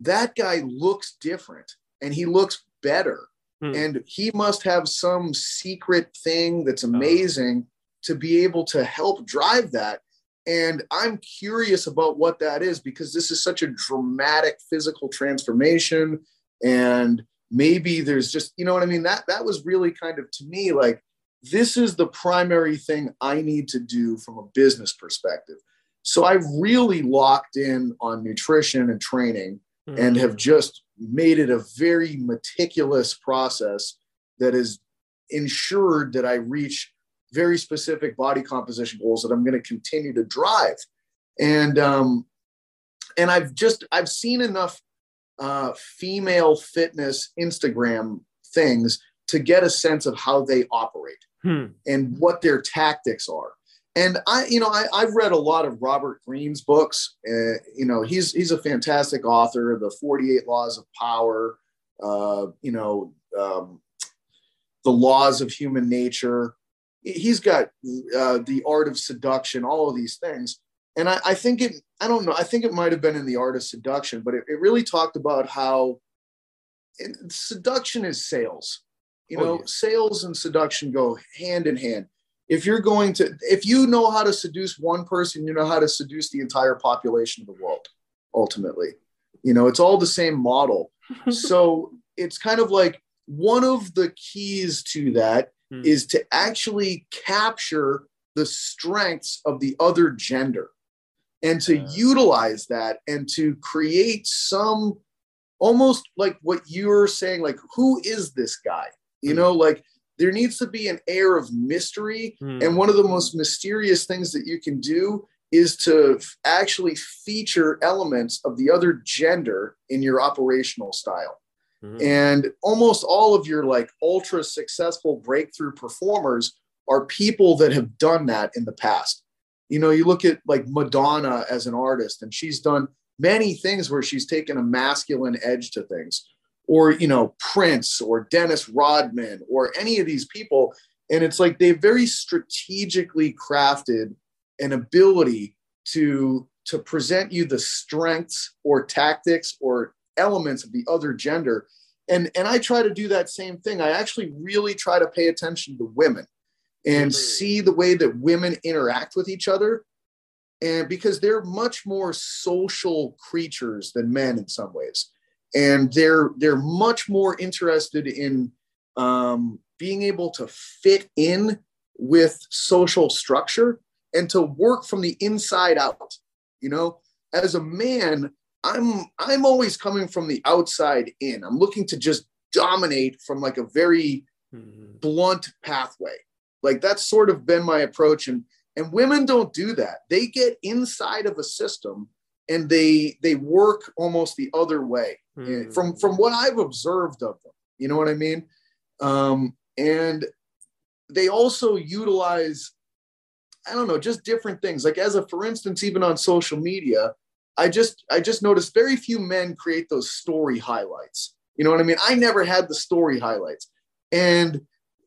that guy looks different and he looks better. Mm. And he must have some secret thing that's uh-huh. amazing to be able to help drive that and I'm curious about what that is because this is such a dramatic physical transformation. And maybe there's just, you know what I mean? That that was really kind of to me like this is the primary thing I need to do from a business perspective. So I've really locked in on nutrition and training mm-hmm. and have just made it a very meticulous process that has ensured that I reach very specific body composition goals that I'm going to continue to drive. And um, and I've just I've seen enough uh, female fitness Instagram things to get a sense of how they operate hmm. and what their tactics are. And I, you know, I, I've read a lot of Robert Greene's books. Uh, you know, he's he's a fantastic author. The Forty Eight Laws of Power. Uh, you know, um, the laws of human nature. He's got uh, the art of seduction. All of these things, and I, I think it. I don't know. I think it might have been in the art of seduction, but it, it really talked about how seduction is sales. You oh, know, oh, yeah. sales and seduction go hand in hand if you're going to if you know how to seduce one person you know how to seduce the entire population of the world ultimately you know it's all the same model <laughs> so it's kind of like one of the keys to that hmm. is to actually capture the strengths of the other gender and to uh. utilize that and to create some almost like what you're saying like who is this guy you hmm. know like there needs to be an air of mystery. Mm. And one of the most mysterious things that you can do is to f- actually feature elements of the other gender in your operational style. Mm. And almost all of your like ultra successful breakthrough performers are people that have done that in the past. You know, you look at like Madonna as an artist, and she's done many things where she's taken a masculine edge to things or you know Prince or Dennis Rodman or any of these people. And it's like they very strategically crafted an ability to to present you the strengths or tactics or elements of the other gender. And and I try to do that same thing. I actually really try to pay attention to women and mm-hmm. see the way that women interact with each other. And because they're much more social creatures than men in some ways and they're they're much more interested in um, being able to fit in with social structure and to work from the inside out. You know as a man i'm i'm always coming from the outside in. I'm looking to just dominate from like a very mm-hmm. blunt pathway. Like that's sort of been my approach and and women don't do that. They get inside of a system and they they work almost the other way mm. from from what I've observed of them. You know what I mean? Um, and they also utilize I don't know just different things. Like as a for instance, even on social media, I just I just noticed very few men create those story highlights. You know what I mean? I never had the story highlights, and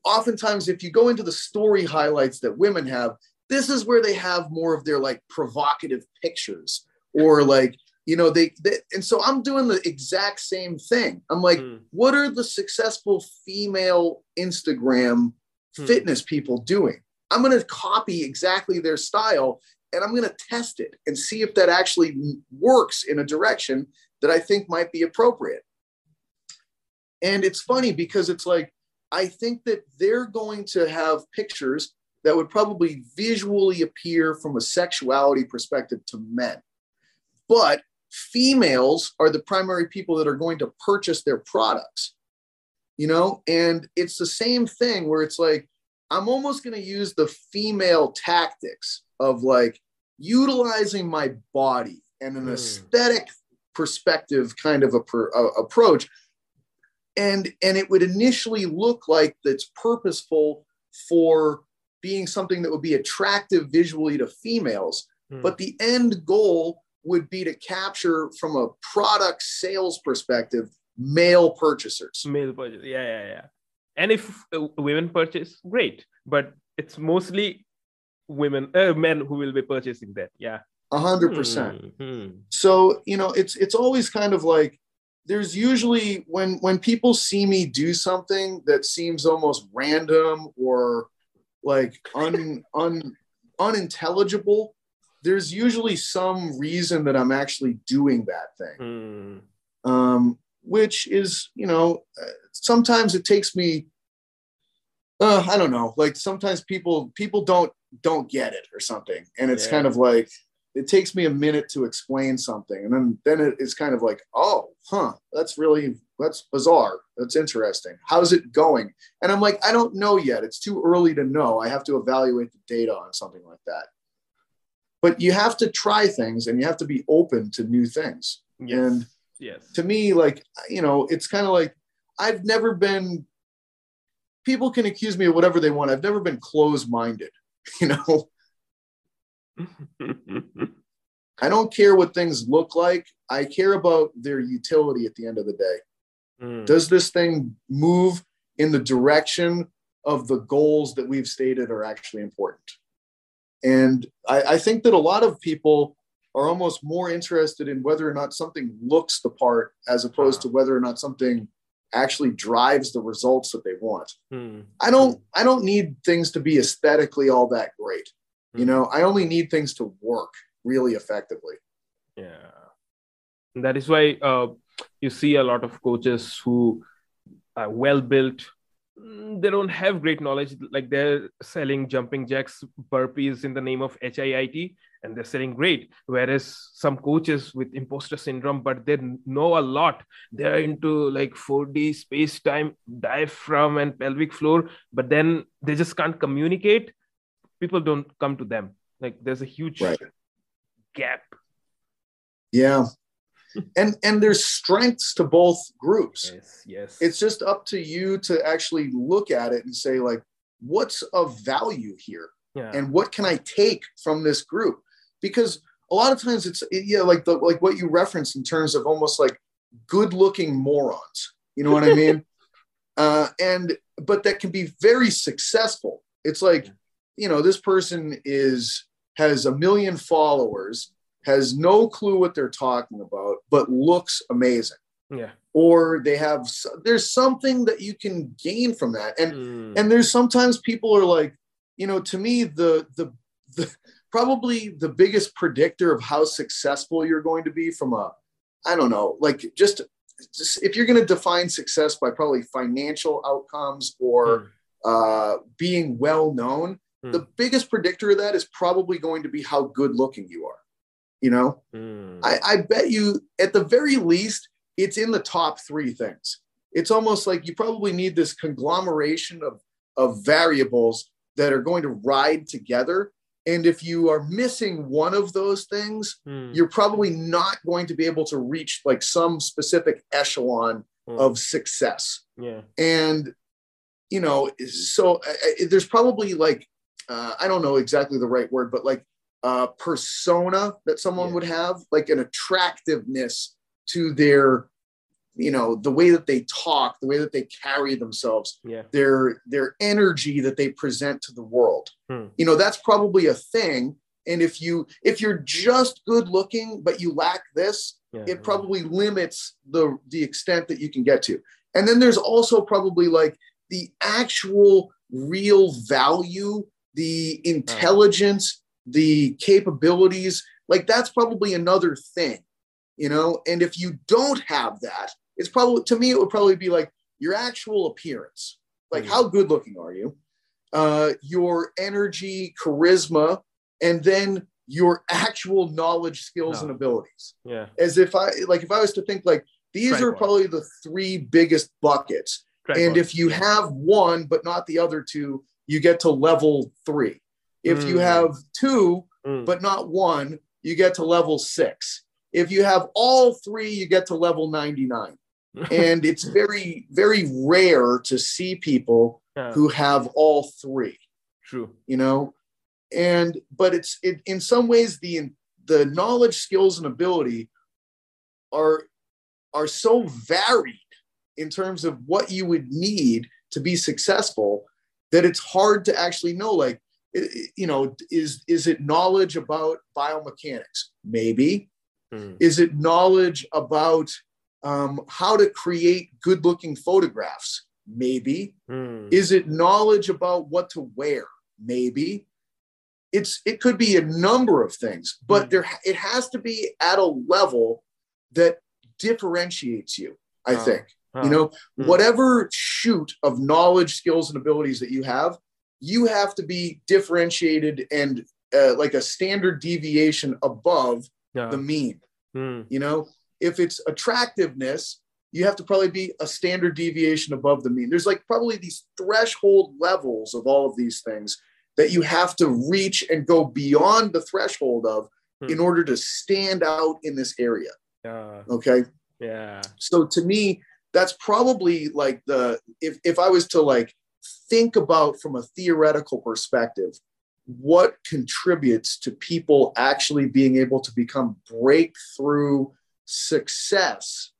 oftentimes if you go into the story highlights that women have this is where they have more of their like provocative pictures or like you know they, they, and so i'm doing the exact same thing i'm like mm. what are the successful female instagram mm. fitness people doing i'm going to copy exactly their style and i'm going to test it and see if that actually works in a direction that i think might be appropriate and it's funny because it's like i think that they're going to have pictures that would probably visually appear from a sexuality perspective to men but females are the primary people that are going to purchase their products you know and it's the same thing where it's like i'm almost going to use the female tactics of like utilizing my body and an mm. aesthetic perspective kind of a, per, a, approach and and it would initially look like that's purposeful for being something that would be attractive visually to females mm. but the end goal would be to capture from a product sales perspective male purchasers. Male purchase, yeah, yeah, yeah. And if uh, women purchase, great, but it's mostly women, uh, men who will be purchasing that. Yeah, a hundred percent. Hmm, hmm. So you know, it's it's always kind of like there's usually when when people see me do something that seems almost random or like un un unintelligible there's usually some reason that I'm actually doing that thing. Mm. Um, which is, you know, uh, sometimes it takes me, uh, I don't know, like sometimes people people don't don't get it or something, and it's yeah. kind of like it takes me a minute to explain something, and then then it's kind of like, oh, huh, that's really that's bizarre. That's interesting. How's it going? And I'm like, I don't know yet. It's too early to know. I have to evaluate the data on something like that but you have to try things and you have to be open to new things. Yes. And yes. to me, like, you know, it's kind of like I've never been, people can accuse me of whatever they want. I've never been closed minded, <laughs> you know? <laughs> I don't care what things look like. I care about their utility at the end of the day. Mm. Does this thing move in the direction of the goals that we've stated are actually important? And I, I think that a lot of people are almost more interested in whether or not something looks the part as opposed to whether or not something actually drives the results that they want. Hmm. I don't I don't need things to be aesthetically all that great. Hmm. You know, I only need things to work really effectively. Yeah. That is why uh, you see a lot of coaches who are well built Mm, they don't have great knowledge. Like they're selling jumping jacks burpees in the name of HIIT and they're selling great. Whereas some coaches with imposter syndrome but they know a lot. They're into like 4D space time diaphragm and pelvic floor but then they just can't communicate. People don't come to them. Like there's a huge right. gap. Yeah and and there's strengths to both groups. Yes yes. It's just up to you to actually look at it and say like what's of value here? Yeah. and what can i take from this group? Because a lot of times it's yeah like the like what you referenced in terms of almost like good looking morons. You know what i mean? <laughs> Uh and but that can be very successful. It's like you know this person is has a million followers has no clue what they're talking about, but looks amazing. Yeah. Or they have there's something that you can gain from that. And mm. and there's sometimes people are like, you know, to me the the the probably the biggest predictor of how successful you're going to be from a I don't know, like just, just if you're going to define success by probably financial outcomes or mm. uh, being well known, mm. the biggest predictor of that is probably going to be how good looking you are. You know, mm. I, I bet you at the very least, it's in the top three things. It's almost like you probably need this conglomeration of, of variables that are going to ride together. And if you are missing one of those things, mm. you're probably not going to be able to reach like some specific echelon mm. of success. Yeah. And, you know, so uh, there's probably like, uh, I don't know exactly the right word, but like uh, persona that someone yeah. would have, like an attractiveness to their, you know, the way that they talk, the way that they carry themselves, yeah. their their energy that they present to the world. Hmm. You know, that's probably a thing. And if you if you're just good looking but you lack this, yeah. it probably limits the the extent that you can get to. And then there's also probably like the actual real value, the intelligence, the capabilities like that's probably another thing you know? And if you don't have that it's probably to me it would probably be like your actual appearance. Like mm-hmm. how good looking are you? Uh your energy charisma and then your actual knowledge skills no. and abilities. Yeah. As if i like if i was to think like these are probably the three biggest buckets. And if you have one but not the other two you get to level three if mm. you have two, mm. but not one, you get to level six. If you have all three, you get to level 99. <laughs> and it's very, very rare to see people yeah. who have all three. True. You know, and but it's it, in some ways the the knowledge, skills, and ability are are so varied in terms of what you would need to be successful that it's hard to actually know like you know is is it knowledge about biomechanics? Maybe. Mm. is it knowledge about um, how to create good looking photographs? Maybe. Mm. is it knowledge about what to wear? Maybe. It's it could be a number of things but mm. there it has to be at a level that differentiates you i think. You know hmm. whatever shoot of knowledge skills and abilities that you have you have to be differentiated and uh, like a standard deviation above yeah. the mean. Hmm. You know, if it's attractiveness, you have to probably be a standard deviation above the mean. There's like probably these threshold levels of all of these things that you have to reach and go beyond the threshold of hmm. in order to stand out in this area. Yeah. Okay. Yeah. So to me, that's probably like the if if I was to like think about from a theoretical perspective what contributes to people actually being able to become breakthrough success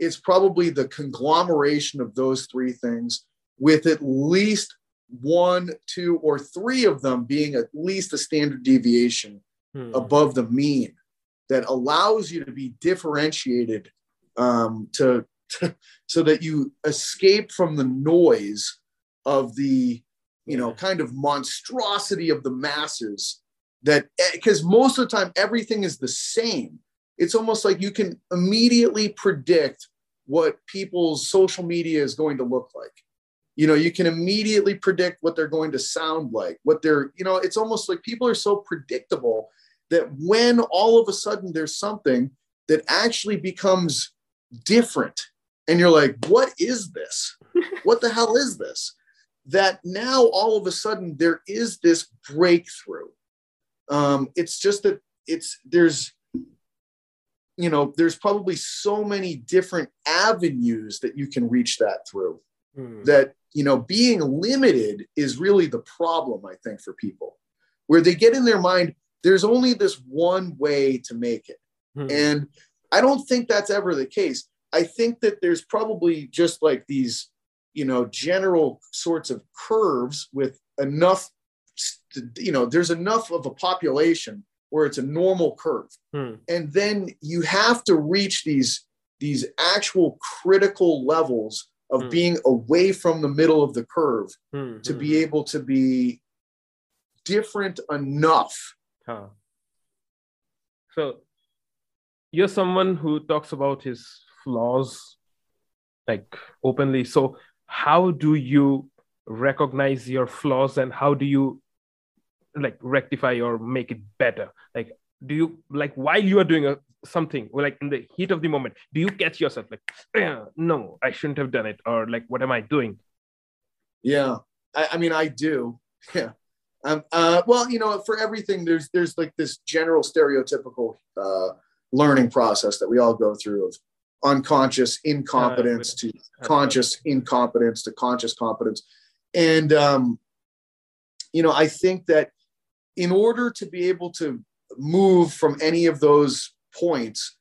is probably the conglomeration of those three things with at least one, two, or three of them being at least a standard deviation hmm. above the mean that allows you to be differentiated um, to, <laughs> to so that you escape from the noise of the you know kind of monstrosity of the masses that eh, because most of the time everything is the same. It's almost like you can immediately predict what people's social media is going to look like. You know you can immediately predict what they're going to sound like what they're you know it's almost like people are so predictable that when all of a sudden there's something that actually becomes different and you're like what is this? <laughs> What the hell is this that now all of a sudden there is this breakthrough um, it's just that it's there's you know there's probably so many different avenues that you can reach that through mm. that you know being limited is really the problem i think for people where they get in their mind there's only this one way to make it mm. and i don't think that's ever the case i think that there's probably just like these you know general sorts of curves with enough you know there's enough of a population where it's a normal curve hmm. and then you have to reach these these actual critical levels of hmm. being away from the middle of the curve hmm. to be hmm. able to be different enough huh. so you're someone who talks about his flaws like openly so how do you recognize your flaws and how do you like rectify or make it better? Like do you like while you are doing a, something or like in the heat of the moment do you catch yourself like no i shouldn't have done it or like what am i doing? Yeah. I, I mean i do. <laughs> Yeah. Um, uh, well you know for everything there's there's like this general stereotypical uh, learning process that we all go through of unconscious incompetence to conscious incompetence to conscious competence. And, um, you know, I think that in order to be able to move from any of those points,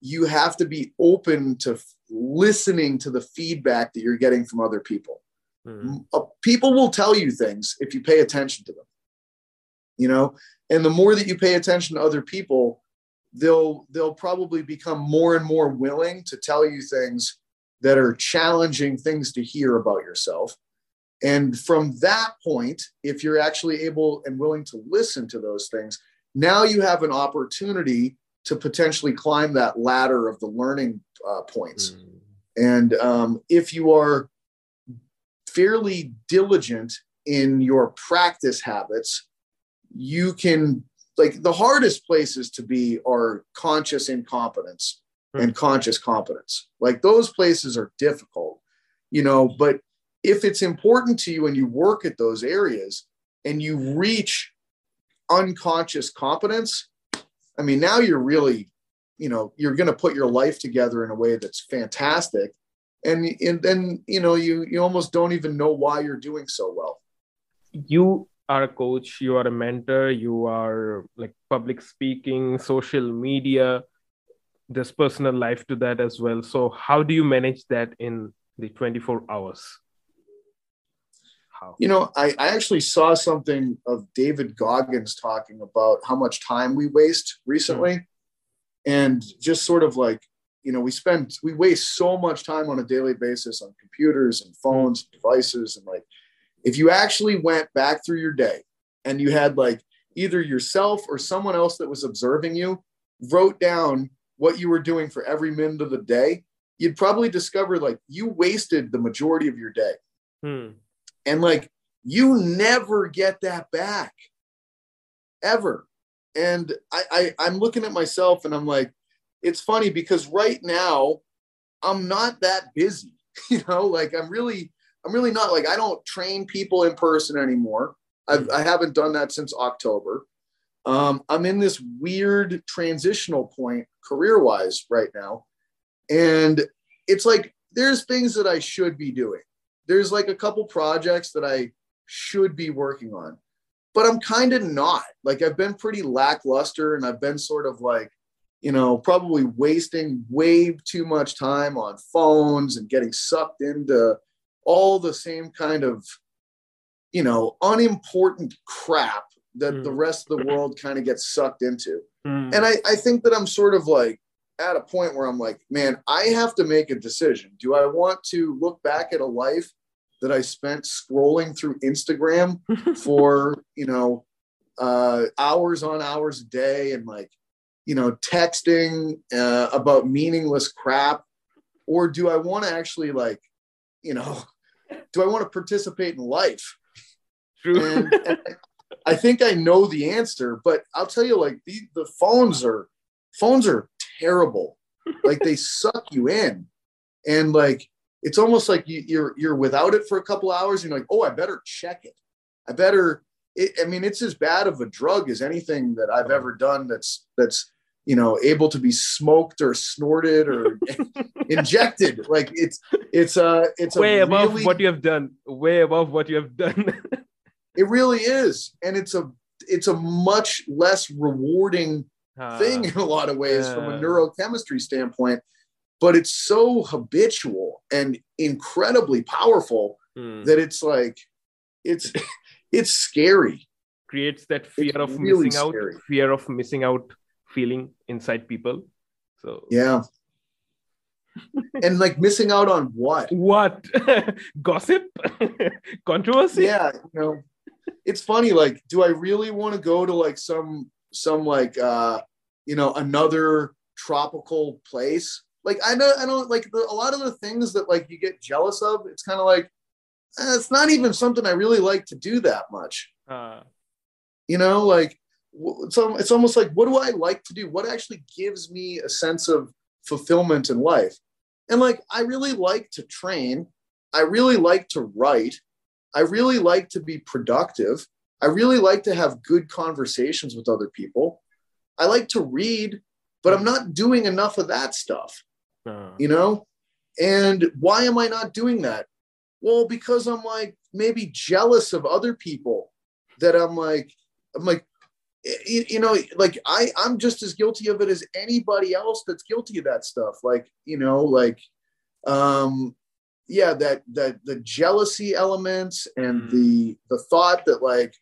you have to be open to listening to the feedback that you're getting from other people. Mm-hmm. People will tell you things if you pay attention to them, you know, and the more that you pay attention to other people, they'll they'll probably become more and more willing to tell you things that are challenging things to hear about yourself and from that point if you're actually able and willing to listen to those things now you have an opportunity to potentially climb that ladder of the learning uh, points mm. and um, if you are fairly diligent in your practice habits you can like the hardest places to be are conscious incompetence hmm. and conscious competence. Like those places are difficult, you know, but if it's important to you and you work at those areas and you reach unconscious competence, I mean, now you're really, you know, you're going to put your life together in a way that's fantastic. And, and then, you know, you, you almost don't even know why you're doing so well. You are a coach you are a mentor you are like public speaking social media there's personal life to that as well so how do you manage that in the 24 hours how? you know I, I actually saw something of david goggins talking about how much time we waste recently mm. and just sort of like you know we spend we waste so much time on a daily basis on computers and phones and devices and like if you actually went back through your day and you had like either yourself or someone else that was observing you wrote down what you were doing for every minute of the day, you'd probably discover like you wasted the majority of your day. Hmm. And like you never get that back ever. And I, I I'm looking at myself and I'm like, it's funny because right now I'm not that busy. <laughs> You know, like I'm really I'm really not like I don't train people in person anymore. I've, I haven't done that since October. Um, I'm in this weird transitional point career wise right now. And it's like there's things that I should be doing. There's like a couple projects that I should be working on. but I'm kind of not. Like I've been pretty lackluster and I've been sort of like, you know, probably wasting way too much time on phones and getting sucked into all the same kind of, you know, unimportant crap that mm. the rest of the world kind of gets sucked into. Mm. And I, I think that I'm sort of like at a point where I'm like, man, I have to make a decision. Do I want to look back at a life that I spent scrolling through Instagram <laughs> for, you know, uh, hours on hours a day and like, you know, texting uh, about meaningless crap? Or do I want to actually like, you know, do I want to participate in life? True. And, and I think I know the answer, but I'll tell you, like the, the phones are phones are terrible. like they suck you in. And like it's almost like you, you're you're without it for a couple hours and you're like, oh, I better check it. I better it, I mean, it's as bad of a drug as anything that I've ever done that's that's you know able to be smoked or snorted or <laughs> injected. Like it's it's uh it's way above really, what you have done. Way above what you have done. <laughs> It really is. And it's a it's a much less rewarding uh, thing in a lot of ways uh, from a neurochemistry standpoint but it's so habitual and incredibly powerful hmm. that it's like it's <laughs> it's scary. Creates that fear it's of really missing scary. out fear of missing out feeling inside people. So yeah. <laughs> And like missing out on what? What? <laughs> Gossip? <laughs> Controversy? Yeah you know. It's funny like do i really want to go to like some some like uh you know another tropical place? Like i know i don't like the, a lot of the things that like you get jealous of it's kind of like eh, it's not even something i really like to do that much. Uh. you know like it's, it's almost like what do i like to do? What actually gives me a sense of fulfillment in life? And like i really like to train. I really like to write. I really like to be productive. I really like to have good conversations with other people. I like to read but i'm not doing enough of that stuff uh. you know? And why am i not doing that? Well because i'm like maybe jealous of other people that i'm like i'm like you, you know like i i'm just as guilty of it as anybody else that's guilty of that stuff like you know like um yeah that that the jealousy elements and mm. the the thought that like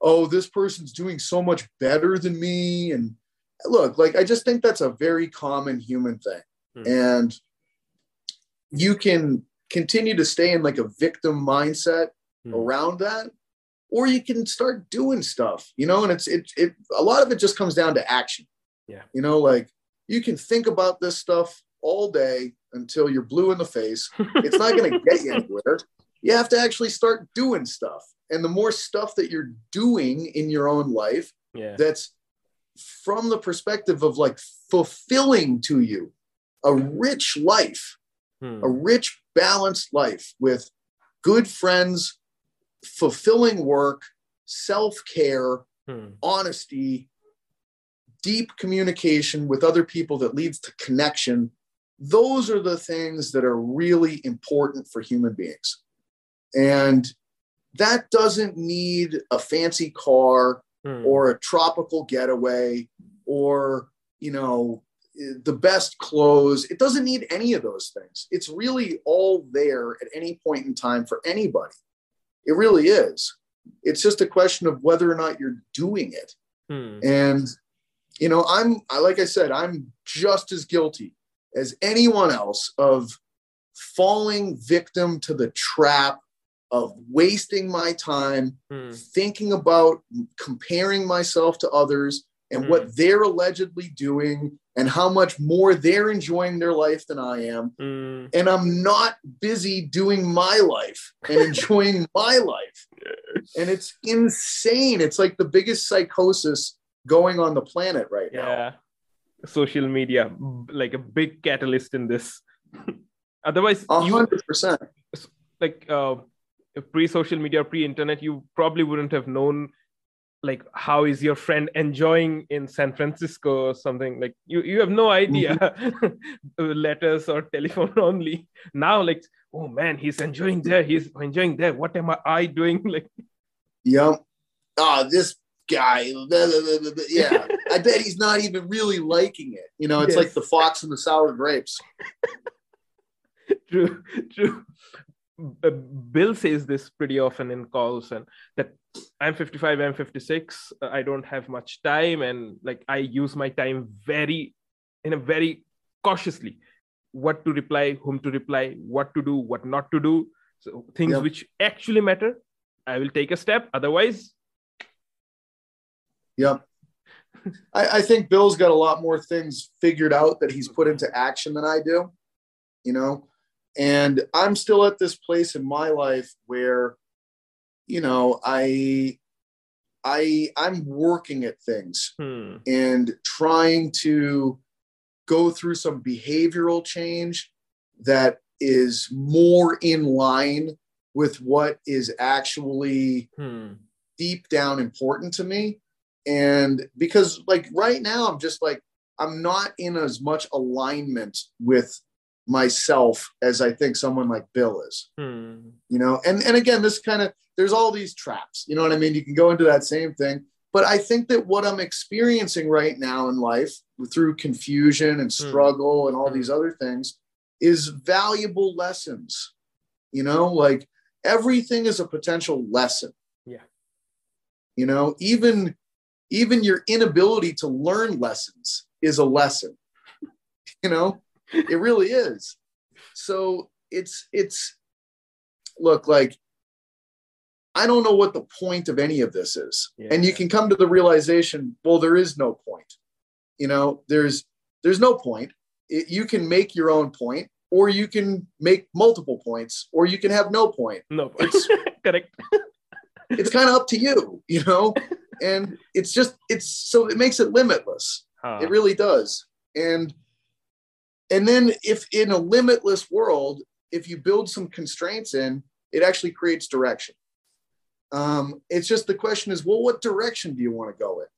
oh this person's doing so much better than me and look like i just think that's a very common human thing mm. and you can continue to stay in like a victim mindset mm. around that or you can start doing stuff, you know, and it's it it a lot of it just comes down to action. Yeah. You know, like you can think about this stuff all day until you're blue in the face. It's not going to get you <laughs> anywhere. You have to actually start doing stuff. And the more stuff that you're doing in your own life yeah. that's from the perspective of like fulfilling to you a rich life, hmm. a rich, balanced life with good friends, fulfilling work, self care, hmm. honesty, deep communication with other people that leads to connection. Those are the things that are really important for human beings. And that doesn't need a fancy car hmm. or a tropical getaway or, you know, the best clothes. It doesn't need any of those things. It's really all there at any point in time for anybody. It really is. It's just a question of whether or not you're doing it. Hmm. And, you know, I'm, like I said, I'm just as guilty as anyone else of falling victim to the trap of wasting my time hmm. thinking about comparing myself to others and mm. what they're allegedly doing and how much more they're enjoying their life than I am. Mm. And I'm not busy doing my life and <laughs> enjoying my life. And it's insane. It's like the biggest psychosis going on the planet right yeah. now. Yeah. Social media, like a big catalyst in this. <laughs> Otherwise, 100%. You, like uh, pre social media, pre internet, you probably wouldn't have known like how is your friend enjoying in san francisco or something? Like you, you have no idea. Mm-hmm. <laughs> letters or telephone <laughs> only. Now like oh man he's enjoying there. He's enjoying there. What am i doing? <laughs> Like yeah oh, this guy, yeah, I bet he's not even really liking it. You know, it's Yes. like the fox and the sour grapes. true true bill says this pretty often in calls and that i'm 55 i'm 56 uh, i don't have much time and like i use my time very in a very cautiously what to reply whom to reply what to do what not to do so things Yep. which actually matter i will take a step otherwise yeah, I, I think Bill's got a lot more things figured out that he's put into action than I do, you know. And I'm still at this place in my life where, you know, I I I'm working at things hmm. and trying to go through some behavioral change that is more in line with what is actually Hmm. deep down important to me and because like right now i'm just like i'm not in as much alignment with myself as i think someone like bill is Hmm. you know and and again this kind of there's all these traps you know what i mean you can go into that same thing but i think that what i'm experiencing right now in life through confusion and struggle and all Hmm. these other things is valuable lessons you know like everything is a potential lesson Yeah. you know even even your inability to learn lessons is a lesson <laughs> you know it really is. So it's it's look like i don't know what the point of any of this is. And you can come to the realization well there is no point. You know there's there's no point. It, you can make your own point or you can make multiple points or you can have no point. No It's- <laughs> correct. it's kind of up to you you know? And it's just it's so it makes it limitless. Ah. it really does. And and then if in a limitless world if you build some constraints in it actually creates direction. Um it's just the question is well what direction do you want to go in?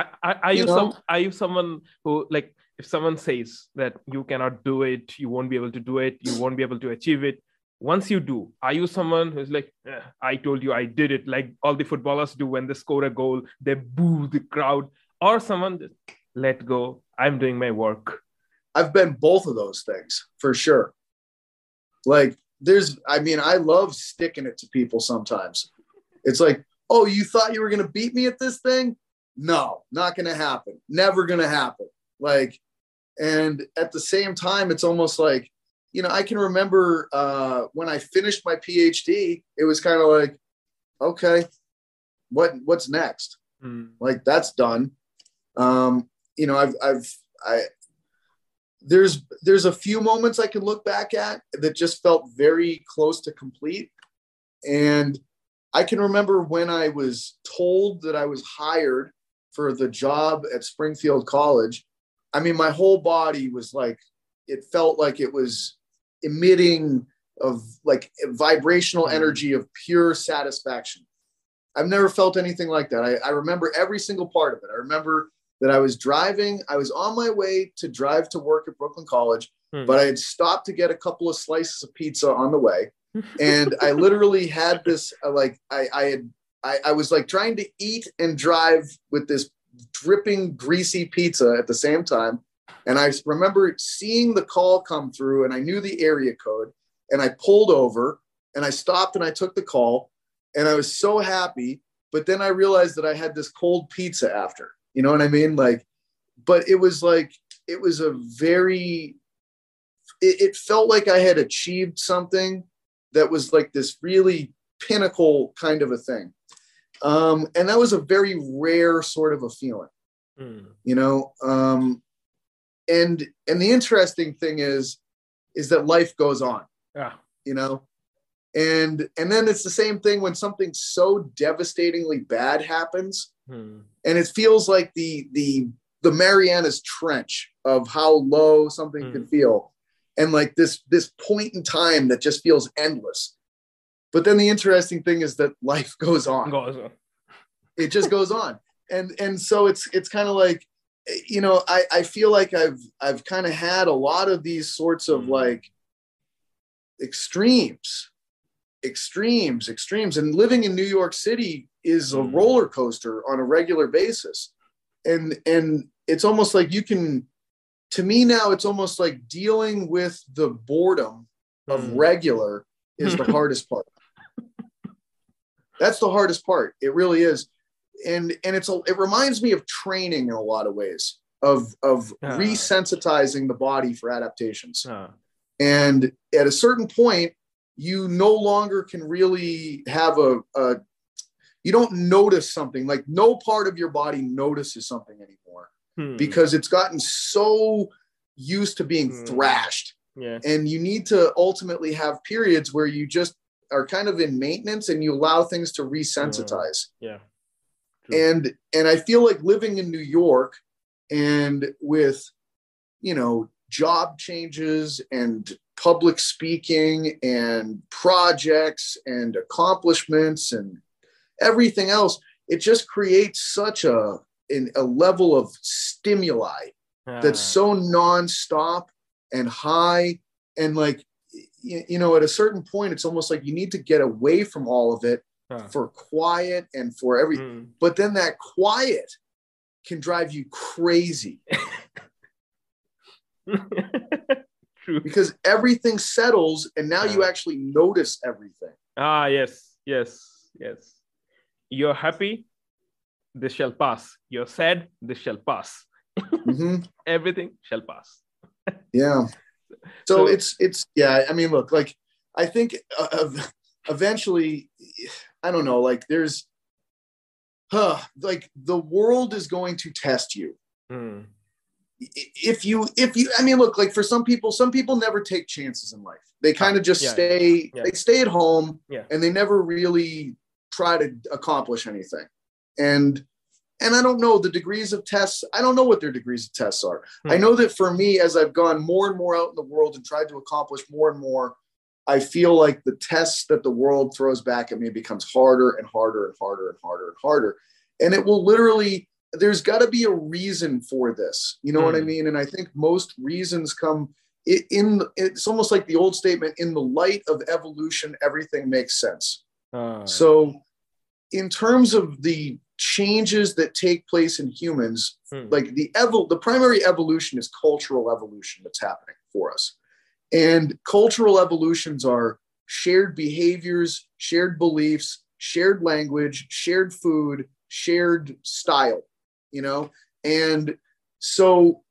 I- I- are You you, know? some are you someone who like if someone says that you cannot do it you won't be able to do it you won't be able to achieve it once you do are you someone who's like "Eh, i told you i did it like all the footballers do when they score a goal they boo the crowd or someone just let go i'm doing my work. I've been both of those things for sure. Like there's i mean i love sticking it to people sometimes. It's like oh you thought you were going to beat me at this thing? No not going to happen. Never going to happen. Like and at the same time it's almost like you know i can remember uh when i finished my phd it was kind of like okay what what's next? Hmm. like that's done. Um you know i've i've i there's there's a few moments i can look back at that just felt very close to complete and i can remember when i was told that i was hired for the job at springfield college i mean my whole body was like it felt like it was emitting of like vibrational Mhm. energy of pure satisfaction I've never felt anything like that. I, I remember every single part of it. I remember that I was driving, I was on my way to drive to work at Brooklyn College, Hmm. but I had stopped to get a couple of slices of pizza on the way. <laughs> And I literally had this uh, like I, I had I, I was like trying to eat and drive with this dripping greasy pizza at the same time. And I remember seeing the call come through and I knew the area code and I pulled over and I stopped and I took the call and I was so happy. But then I realized that I had this cold pizza after. You know what I mean? Like, but it was like it was a very. It, it felt like I had achieved something that was like this really pinnacle kind of a thing, um, and that was a very rare sort of a feeling Hmm. you know um and and the interesting thing is is that life goes on Yeah. you know and and then it's the same thing when something so devastatingly bad happens Hmm. and it feels like the the the marianas trench of how low something Mm. can feel and like this this point in time that just feels endless but then the interesting thing is that life <laughs> goes on Goes on. it just goes on and and so it's it's kind of like you know i i feel like i've i've kind of had a lot of these sorts of Mm. like extremes extremes, extremes. And living in New York City is a Mm. roller coaster on a regular basis. And and it's almost like you can to me now it's almost like dealing with the boredom of Mm. regular is the <laughs> hardest part. That's the hardest part. It really is. And and it's a, it reminds me of training in a lot of ways of of Ah. resensitizing the body for adaptations. Uh, And at a certain point, you no longer can really have a, a you don't notice something like no part of your body notices something anymore hmm. because it's gotten so used to being Hmm. thrashed yeah. and you need to ultimately have periods where you just are kind of in maintenance and you allow things to resensitize Yeah. and and i feel like living in new york and with you know job changes and public speaking and projects and accomplishments and everything else it just creates such a in a level of stimuli that's Ah, so nonstop and high and like you, you know at a certain point it's almost like you need to get away from all of it ah. for quiet and for everything Hmm. but then that quiet can drive you crazy <laughs> True. because everything settles and now you actually notice everything Ah, yes, yes, yes. You're happy, this shall pass. You're sad, this shall pass. Mhm. <laughs> Everything shall pass. yeah so, So- it's it's yeah i mean look like i think uh, eventually i don't know like there's huh, like the world is going to test you Hmm. If you if you i mean look like for some people some people never take chances in life they kind of just yeah, stay yeah. they stay at home Yeah. and they never really try to accomplish anything and and i don't know the degrees of tests i don't know what their degrees of tests are i Hmm. know that for me as i've gone more and more out in the world and tried to accomplish more and more i feel like the tests that the world throws back at me becomes harder and harder and harder and harder and harder and it will literally there's got to be a reason for this you know what i Hmm. mean? And i think most reasons come in it's almost like the old statement in the light of evolution everything makes sense. Ah, so in terms of the changes that take place in humans hmm. like the evol- the primary evolution is cultural evolution that's happening for us. And cultural evolutions are shared behaviors shared beliefs shared language shared food shared style you know? And so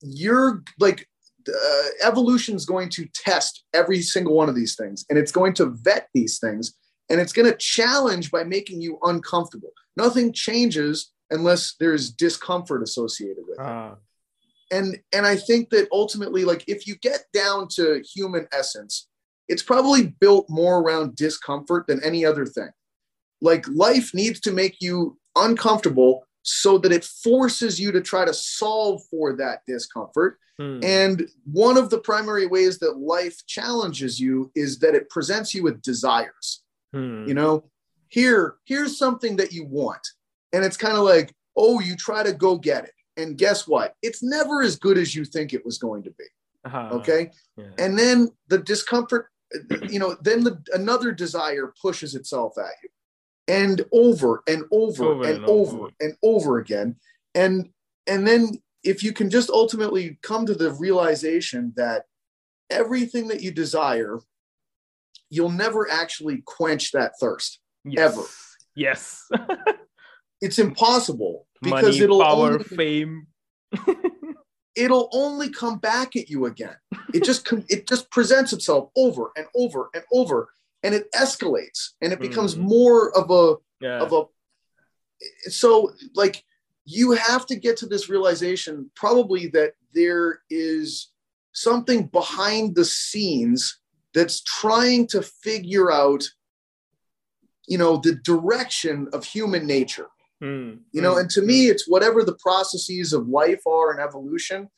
you're like uh, evolution is going to test every single one of these things and it's going to vet these things and it's going to challenge by making you uncomfortable. Nothing changes unless there's discomfort associated with it. Ah, and and i think that ultimately like if you get down to human essence it's probably built more around discomfort than any other thing. Like life needs to make you uncomfortable so that it forces you to try to solve for that discomfort. Hmm. and one of the primary ways that life challenges you is that it presents you with desires. Hmm. you know here here's something that you want. And it's kind of like oh you try to go get it. And guess what? It's never as good as you think it was going to be. Ah, okay? Yeah. and then the discomfort you know then the another desire pushes itself at you and over and over, Over and, and over, over. and over again and and then if you can just ultimately come to the realization that everything that you desire you'll never actually quench that thirst yes. ever. Yes. <laughs> it's impossible because Money, it'll power, only, fame. <laughs> it'll only come back at you again it just it just presents itself over and over and over and it escalates and it becomes Mhm. more of a Yeah. of a so like you have to get to this realization probably that there is something behind the scenes that's trying to figure out you know the direction of human nature Hmm. you know Hmm. and to me it's whatever the processes of life are and evolution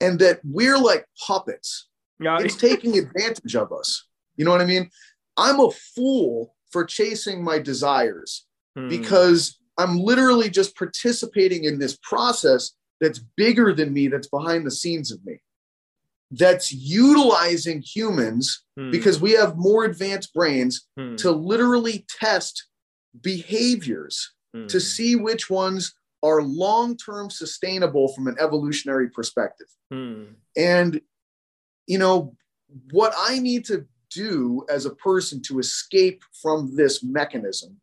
and that we're like puppets Yeah. it's taking advantage of us you know what i mean i'm a fool for chasing my desires Hmm. because i'm literally just participating in this process that's bigger than me that's behind the scenes of me that's utilizing humans Hmm. because we have more advanced brains Hmm. to literally test behaviors Hmm. to see which ones are long term sustainable from an evolutionary perspective. Hmm. And, you know, what I need to do as a person to escape from this mechanism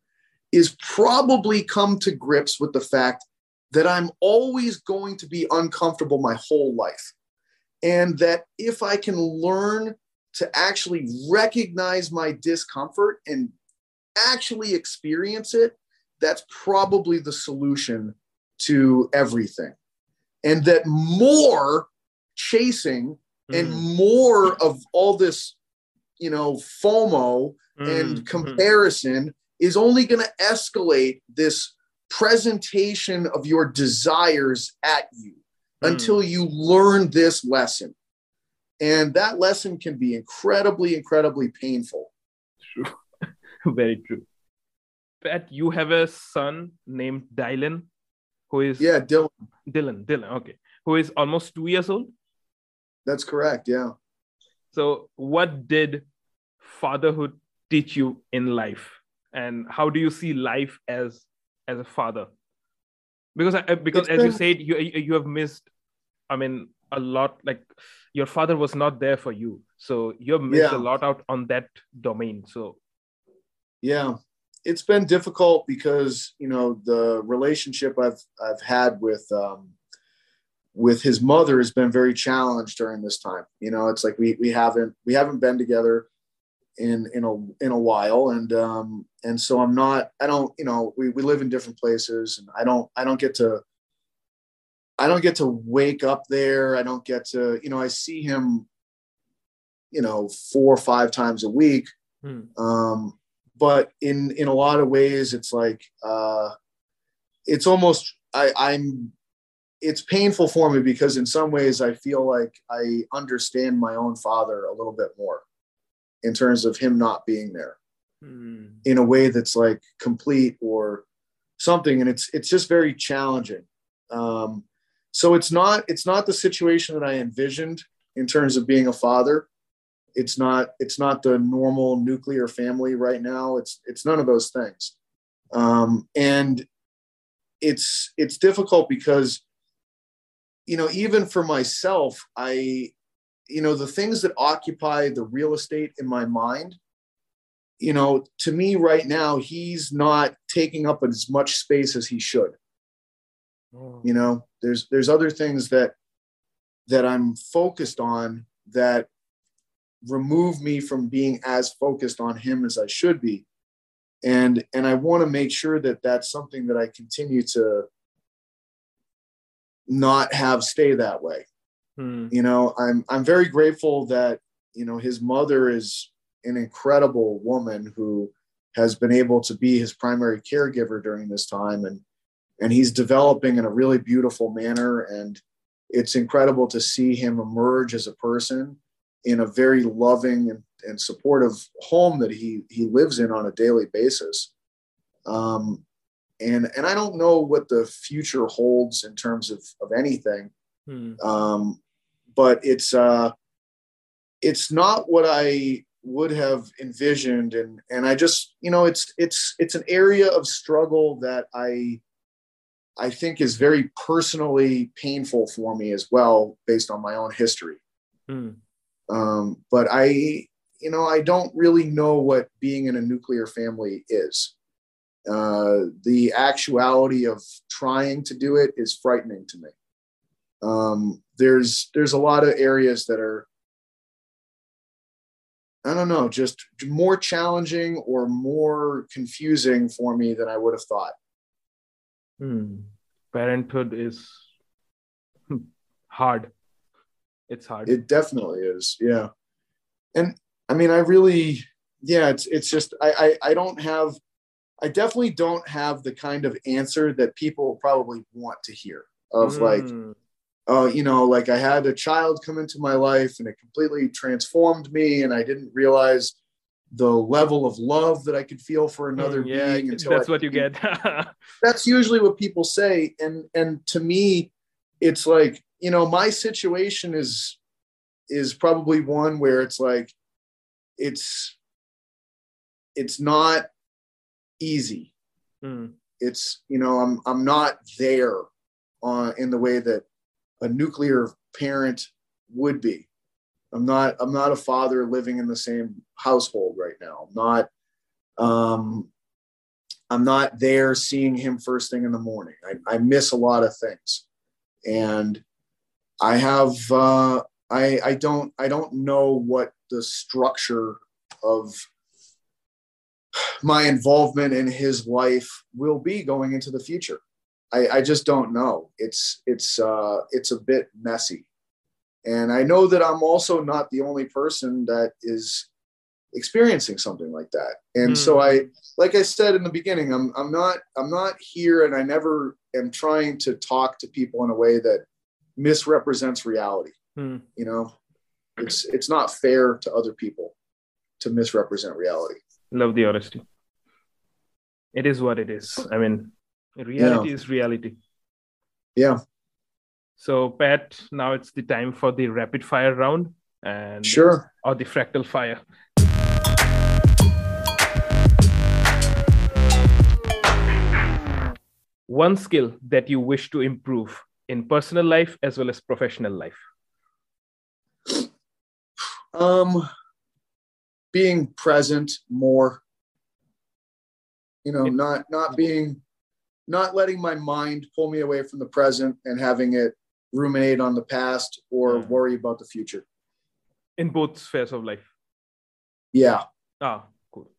is probably come to grips with the fact that I'm always going to be uncomfortable my whole life. And that if I can learn to actually recognize my discomfort and actually experience it, that's probably the solution to everything. And that more chasing and Hmm. more of all this, you know, FOMO Hmm. and comparison is only going to escalate this presentation of your desires at you Hmm. until you learn this lesson. And that lesson can be incredibly, incredibly painful. True. <laughs> Very true. Pat, you have a son named Dylan, who is Yeah, Dylan, Dylan. Dylan, okay, who is almost two years old. that's correct. Yeah. So, what did fatherhood teach you in life, and how do you see life as as a father? Because I, because It's as you said, you you have missed. I mean, a lot. Like your father was not there for you, so you have missed Yeah. a lot out on that domain. So, Yeah, it's been difficult because you know the relationship I've I've had with um, with his mother has been very challenged during this time. You know, it's like we we haven't we haven't been together in in a in a while, and um, and so I'm not I don't you know we we live in different places, and I don't I don't get to I don't get to wake up there. I don't get to you know I see him you know four or five times a week hmm, um, but in in a lot of ways it's like uh, it's almost I, i'm it's painful for me because in some ways i feel like i understand my own father a little bit more in terms of him not being there hmm, in a way that's like complete or something and it's it's just very challenging. Um, so it's not it's not the situation that i envisioned in terms of being a father. It's not it's not the normal nuclear family right now. It's it's none of those things. Um, and it's it's difficult because you know even for myself i you know the things that occupy the real estate in my mind you know to me right now he's not taking up as much space as he should Oh. you know there's there's other things that that i'm focused on that remove me from being as focused on him as i should be and and i want to make sure that that's something that i continue to not have stay that way. Hmm. you know i'm i'm very grateful that you know his mother is an incredible woman who has been able to be his primary caregiver during this time. And and he's developing in a really beautiful manner. And it's incredible to see him emerge as a person in a very loving and, and supportive home that he he lives in on a daily basis. Um, and and i don't know what the future holds in terms of of anything Hmm. um, but it's uh, it's not what I would have envisioned, and and I just you know it's it's it's an area of struggle that I I think is very personally painful for me as well, based on my own history. Hmm. Um, but I you know I don't really know what being in a nuclear family is. Uh, the actuality of trying to do it is frightening to me um, there's there's a lot of areas that are I don't know, just more challenging or more confusing for me than I would have thought. Hmm. Parenthood is <laughs> hard. It's hard. It definitely is, yeah. And I mean, I really, yeah, it's it's just I I, I don't have, I definitely don't have the kind of answer that people probably want to hear of like, Hmm. uh, you know, like I had a child come into my life and it completely transformed me, and I didn't realize the level of love that I could feel for another Hmm, yeah, being. <laughs> Until that's I what you get. <laughs> That's usually what people say, and and to me, it's like you know, my situation is is probably one where it's like it's it's not easy. Mm. It's you know I'm I'm not there on in the way that a nuclear parent would be. I'm not I'm not a father living in the same household right now. I'm not um I'm not there seeing him first thing in the morning. I, I miss a lot of things. And I have uh I I don't I don't know what the structure of my involvement in his life will be going into the future. I, I just don't know. It's it's uh, it's a bit messy, and I know that I'm also not the only person that is experiencing something like that. And mm. so hmm. I, like I said in the beginning, I'm I'm not I'm not here, and I never am trying to talk to people in a way that misrepresents reality. Mm. You know, it's it's not fair to other people to misrepresent reality. Love the honesty. It is what it is. I mean, reality yeah. is reality. Yeah. So, Pat, now it's the time for the rapid fire round and sure or the fractal fire. One skill that you wish to improve in personal life as well as professional life. Um, being present more you know not not being not letting my mind pull me away from the present and having it ruminate on the past or worry about the future. In both spheres of life? Yeah. Ah cool.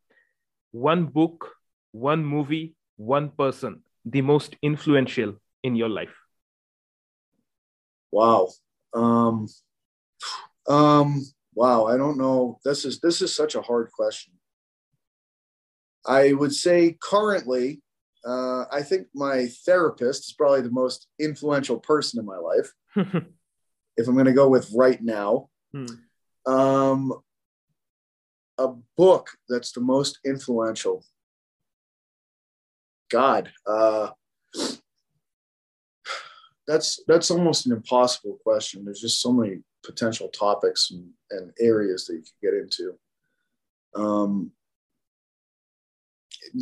One book one movie one person the most influential in your life? Wow. Um um wow i don't know. This is this is such a hard question. I would say currently uh, i think my therapist is probably the most influential person in my life. <laughs> If i'm going to go with right now. Hmm. um, a book that's the most influential. God uh, <sighs> that's that's almost an impossible question. There's just so many potential topics and, and areas that you can get into. Um,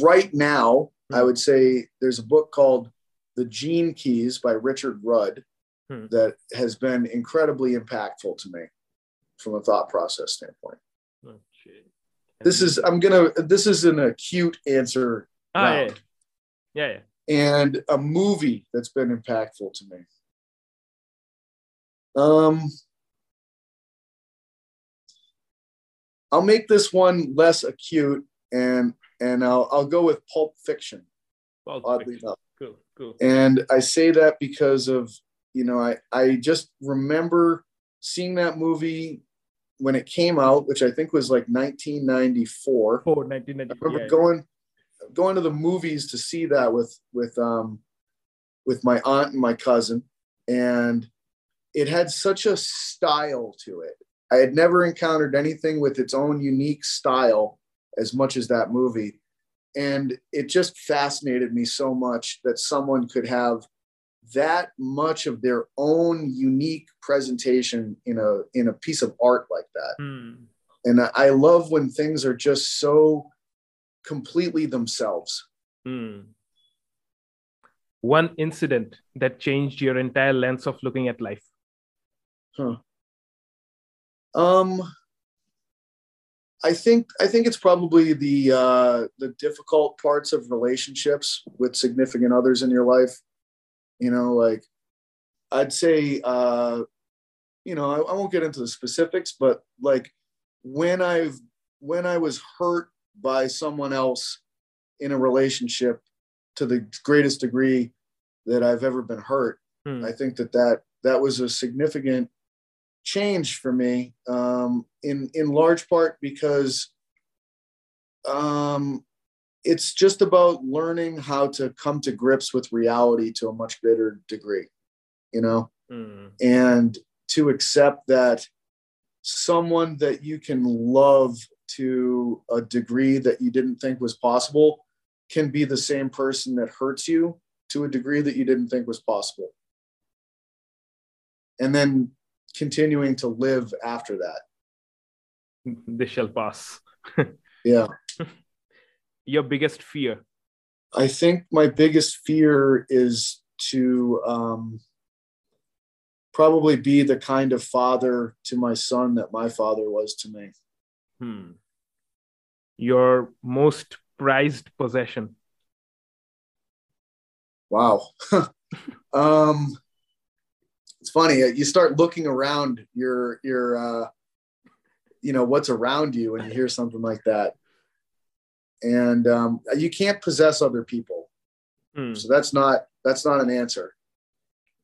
right now, I would say there's a book called The Gene Keys by Richard Rudd hmm. that has been incredibly impactful to me from a thought process standpoint. Okay. This is I'm gonna this is an acute answer. Ah, yeah. yeah, yeah. And a movie that's been impactful to me. Um, I'll make this one less acute and and I'll I'll go with Pulp Fiction. Pulp oddly Fiction. enough. Cool, cool. And I say that because of you know I I just remember seeing that movie when it came out, which I think was like 1994. Oh, 1994. I remember yeah, going going to the movies to see that with with um with my aunt and my cousin, and it had such a style to it I had never encountered anything with its own unique style as much as that movie. And it just fascinated me so much that someone could have that much of their own unique presentation in a in a piece of art like that. Mm. And I love when things are just so completely themselves. Mm. One incident that changed your entire lens of looking at life. Huh. Um, I think I think it's probably the uh, the difficult parts of relationships with significant others in your life. You know, like I'd say, uh, you know, I, I won't get into the specifics, but like when I've when I was hurt by someone else in a relationship to the greatest degree that I've ever been hurt, hmm. I think that that that was a significant changed for me um, in in large part because um, it's just about learning how to come to grips with reality to a much greater degree, you know, mm. and to accept that someone that you can love to a degree that you didn't think was possible can be the same person that hurts you to a degree that you didn't think was possible. And then continuing to live after that. <laughs> This shall pass. <laughs> Yeah. Your biggest fear. I think my biggest fear is to um, probably be the kind of father to my son that my father was to me. Hmm. Your most prized possession. Wow. <laughs> um, it's funny. You start looking around your your uh, you know what's around you when you hear something like that, and um, you can't possess other people. Hmm. So that's not that's not an answer.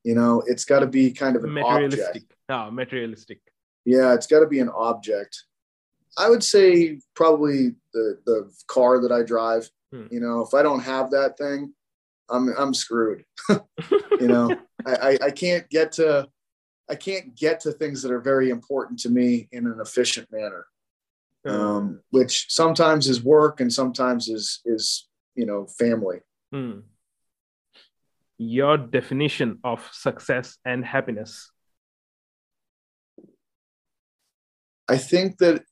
You know, it's got to be kind of an Materialistic. object. Ah, materialistic. Yeah, it's got to be an object. I would say probably the the car that I drive. Hmm. You know, if I don't have that thing, I'm I'm screwed. <laughs> you know, I, I I can't get to I can't get to things that are very important to me in an efficient manner. Um, which sometimes is work and sometimes is is you know family. Hmm. Your definition of success and happiness. I think that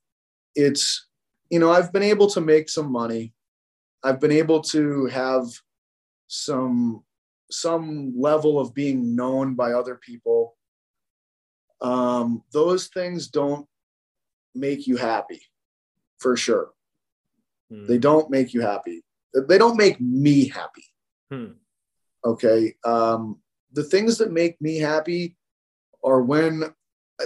it's, you know, I've been able to make some money. I've been able to have some some level of being known by other people. Um, those things don't make you happy, for sure. Hmm. They don't make you happy. They don't make me happy. Hmm. Okay. Um, the things that make me happy are when,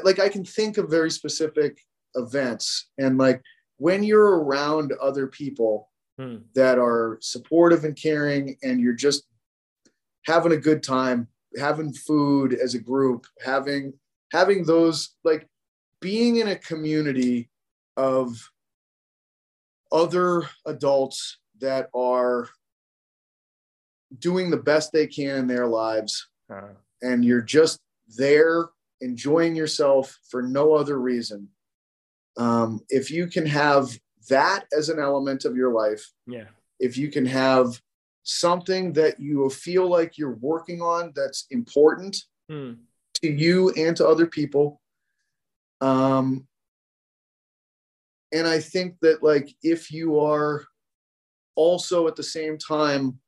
like, I can think of very specific events, and like when you're around other people Hmm. that are supportive and caring, and you're just having a good time, having food as a group, having having those like being in a community of other adults that are doing the best they can in their lives Ah. and you're just there enjoying yourself for no other reason um, if you can have that as an element of your life yeah. if you can have something that you feel like you're working on that's important Hmm. to you and to other people um, and i think that like if you are also at the same time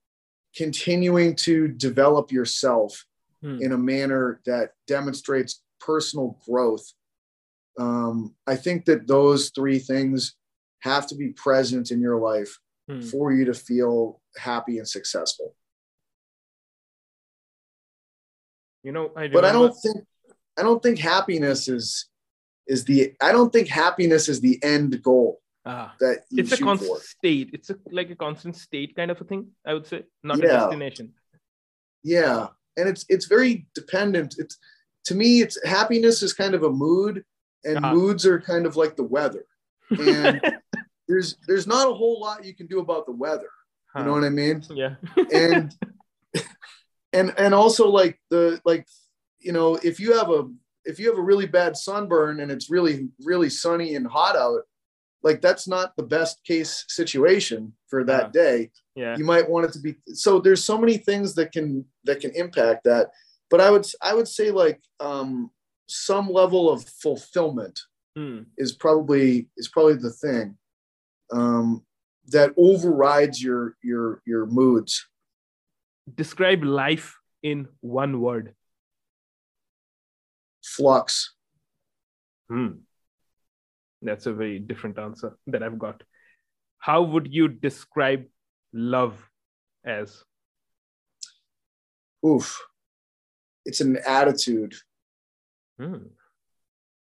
continuing to develop yourself Hmm. in a manner that demonstrates personal growth. Um, I think that those three things have to be present in your life Hmm. for you to feel happy and successful. You know, I But I don't think I don't think happiness is is the I don't think happiness is the end goal Ah. that It's a constant for. state. It's a, like a constant state kind of a thing. I would say, not a destination. Yeah, and it's it's very dependent. It's to me, it's happiness is kind of a mood, and Uh-huh. moods are kind of like the weather. <laughs> And there's there's not a whole lot you can do about the weather. You know what I mean? yeah. And <laughs> and and also like the like you know if you have a if you have a really bad sunburn and it's really really sunny and hot out, like that's not the best case situation for that Uh-huh. day yeah. you might want it to be so there's so many things that can that can impact that but i would i would say like um some level of fulfillment Hmm. is probably is probably the thing um that overrides your your your moods Describe life in one word. flux Hmm. That's a very different answer that I've got. How would you describe love as? oof it's an attitude Hmm.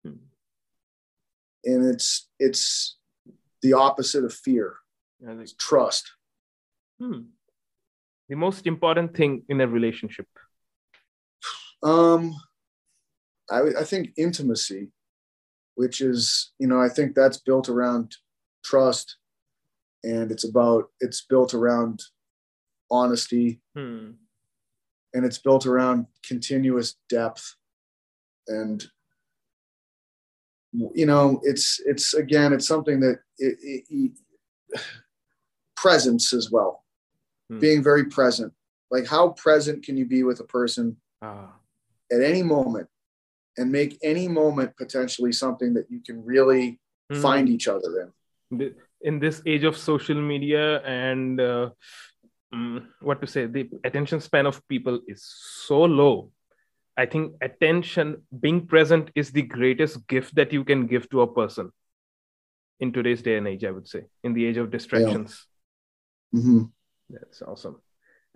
Hmm. and it's it's the opposite of fear I think- it's trust hmm. The most important thing in a relationship. Um, I, I think intimacy, which is, you know, I think that's built around trust and it's about, it's built around honesty Hmm. and it's built around continuous depth. And, you know, it's, it's again, it's something that it, it, it- presence as well, Hmm. being very present. Like, how present can you be with a person Ah. at any moment and make any moment potentially something that you can really mm. find each other in. In this age of social media and uh, um, what to say, the attention span of people is so low. I think attention, being present, is the greatest gift that you can give to a person in today's day and age. I would say, in the age of distractions. Yeah. Mm-hmm. That's awesome.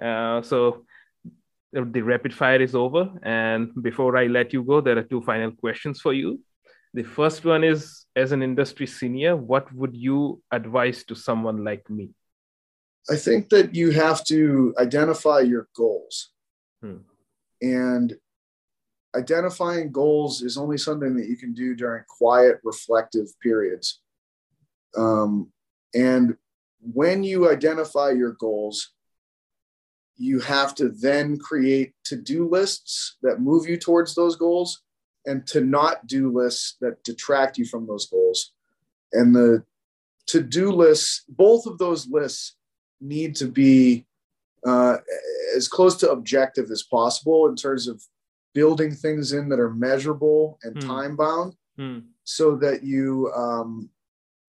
Uh, so the rapid fire is over. And before I let you go, there are two final questions for you. The first one is as an industry senior, what would you advise to someone like me? I think that you have to identify your goals. Hmm. And identifying goals is only something that you can do during quiet, reflective periods. Um, and when you identify your goals, you have to then create to do lists that move you towards those goals and to not do lists that detract you from those goals. And the to do lists, both of those lists need to be uh, as close to objective as possible in terms of building things in that are measurable and mm. time bound mm. so that you um,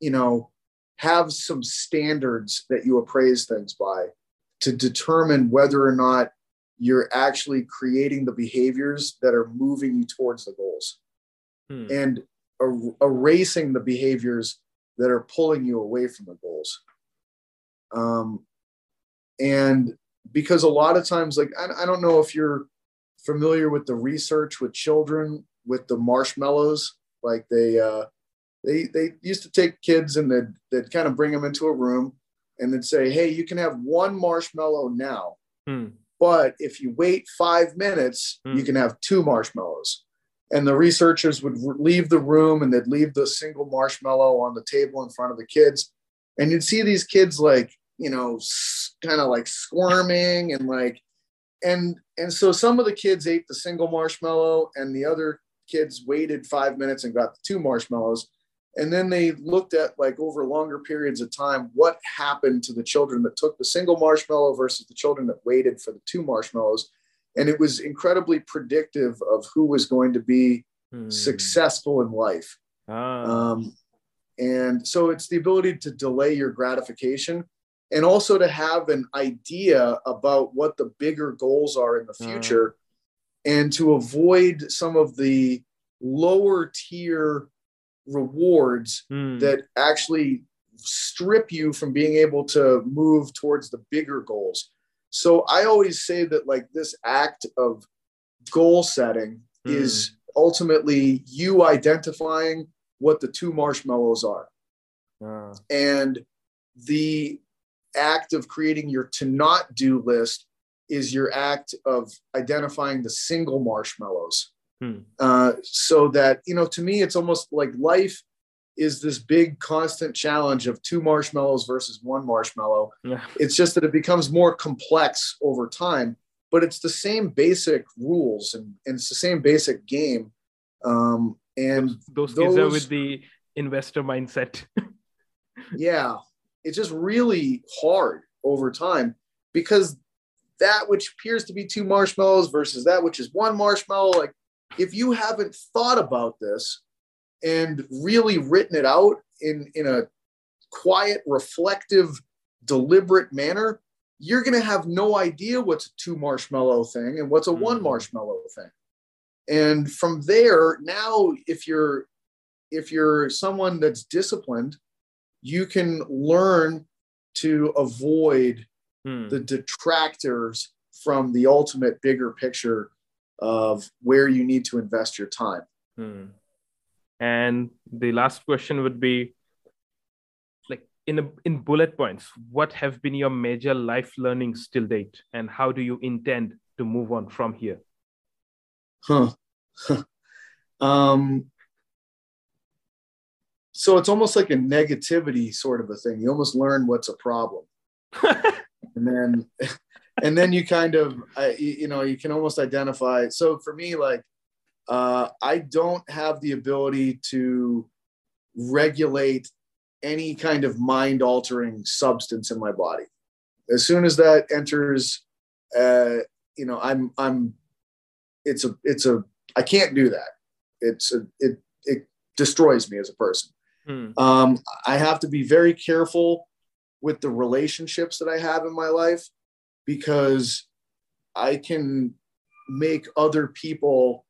you know have some standards that you appraise things by to determine whether or not you're actually creating the behaviors that are moving you towards the goals hmm. and er- erasing the behaviors that are pulling you away from the goals. Um, and because a lot of times, like, I, I don't know if you're familiar with the research with children with the marshmallows, like they, uh, they, they used to take kids and they'd, they'd kind of bring them into a room and then say, hey, you can have one marshmallow now. Hmm. But if you wait five minutes, hmm. you can have two marshmallows. And the researchers would leave the room and they'd leave the single marshmallow on the table in front of the kids. And you'd see these kids like, you know, kind of like squirming and like, and and so some of the kids ate the single marshmallow and the other kids waited five minutes and got the two marshmallows and then they looked at like over longer periods of time what happened to the children that took the single marshmallow versus the children that waited for the two marshmallows and it was incredibly predictive of who was going to be hmm. successful in life ah. um, and so it's the ability to delay your gratification and also to have an idea about what the bigger goals are in the ah. future and to avoid some of the lower tier rewards mm. that actually strip you from being able to move towards the bigger goals. So I always say that like this act of goal setting mm. is ultimately you identifying what the two marshmallows are. Uh. And the act of creating your to not do list is your act of identifying the single marshmallows. Hmm. Uh, so that, you know, to me, it's almost like life is this big constant challenge of two marshmallows versus one marshmallow. Yeah. It's just that it becomes more complex over time, but it's the same basic rules and, and it's the same basic game. Um, and those, those, those kids are with the investor mindset. <laughs> yeah, it's just really hard over time because that which appears to be two marshmallows versus that which is one marshmallow, like if you haven't thought about this and really written it out in, in a quiet, reflective, deliberate manner, you're going to have no idea what's a two marshmallow thing and what's a mm-hmm. one marshmallow thing. And from there, now if you're if you're someone that's disciplined, you can learn to avoid hmm. the detractors from the ultimate bigger picture of where you need to invest your time. Hmm. And the last question would be like in a, in bullet points, what have been your major life learnings till date, and how do you intend to move on from here? Huh. <laughs> um, so it's almost like a negativity sort of a thing. You almost learn what's a problem, <laughs> and then and then you kind of I, you know you can almost identify so for me like uh, i don't have the ability to regulate any kind of mind altering substance in my body as soon as that enters uh, you know i'm i'm it's a it's a i can't do that it's a, it it destroys me as a person. Hmm. Um, I have to be very careful with the relationships that I have in my life because I can make other people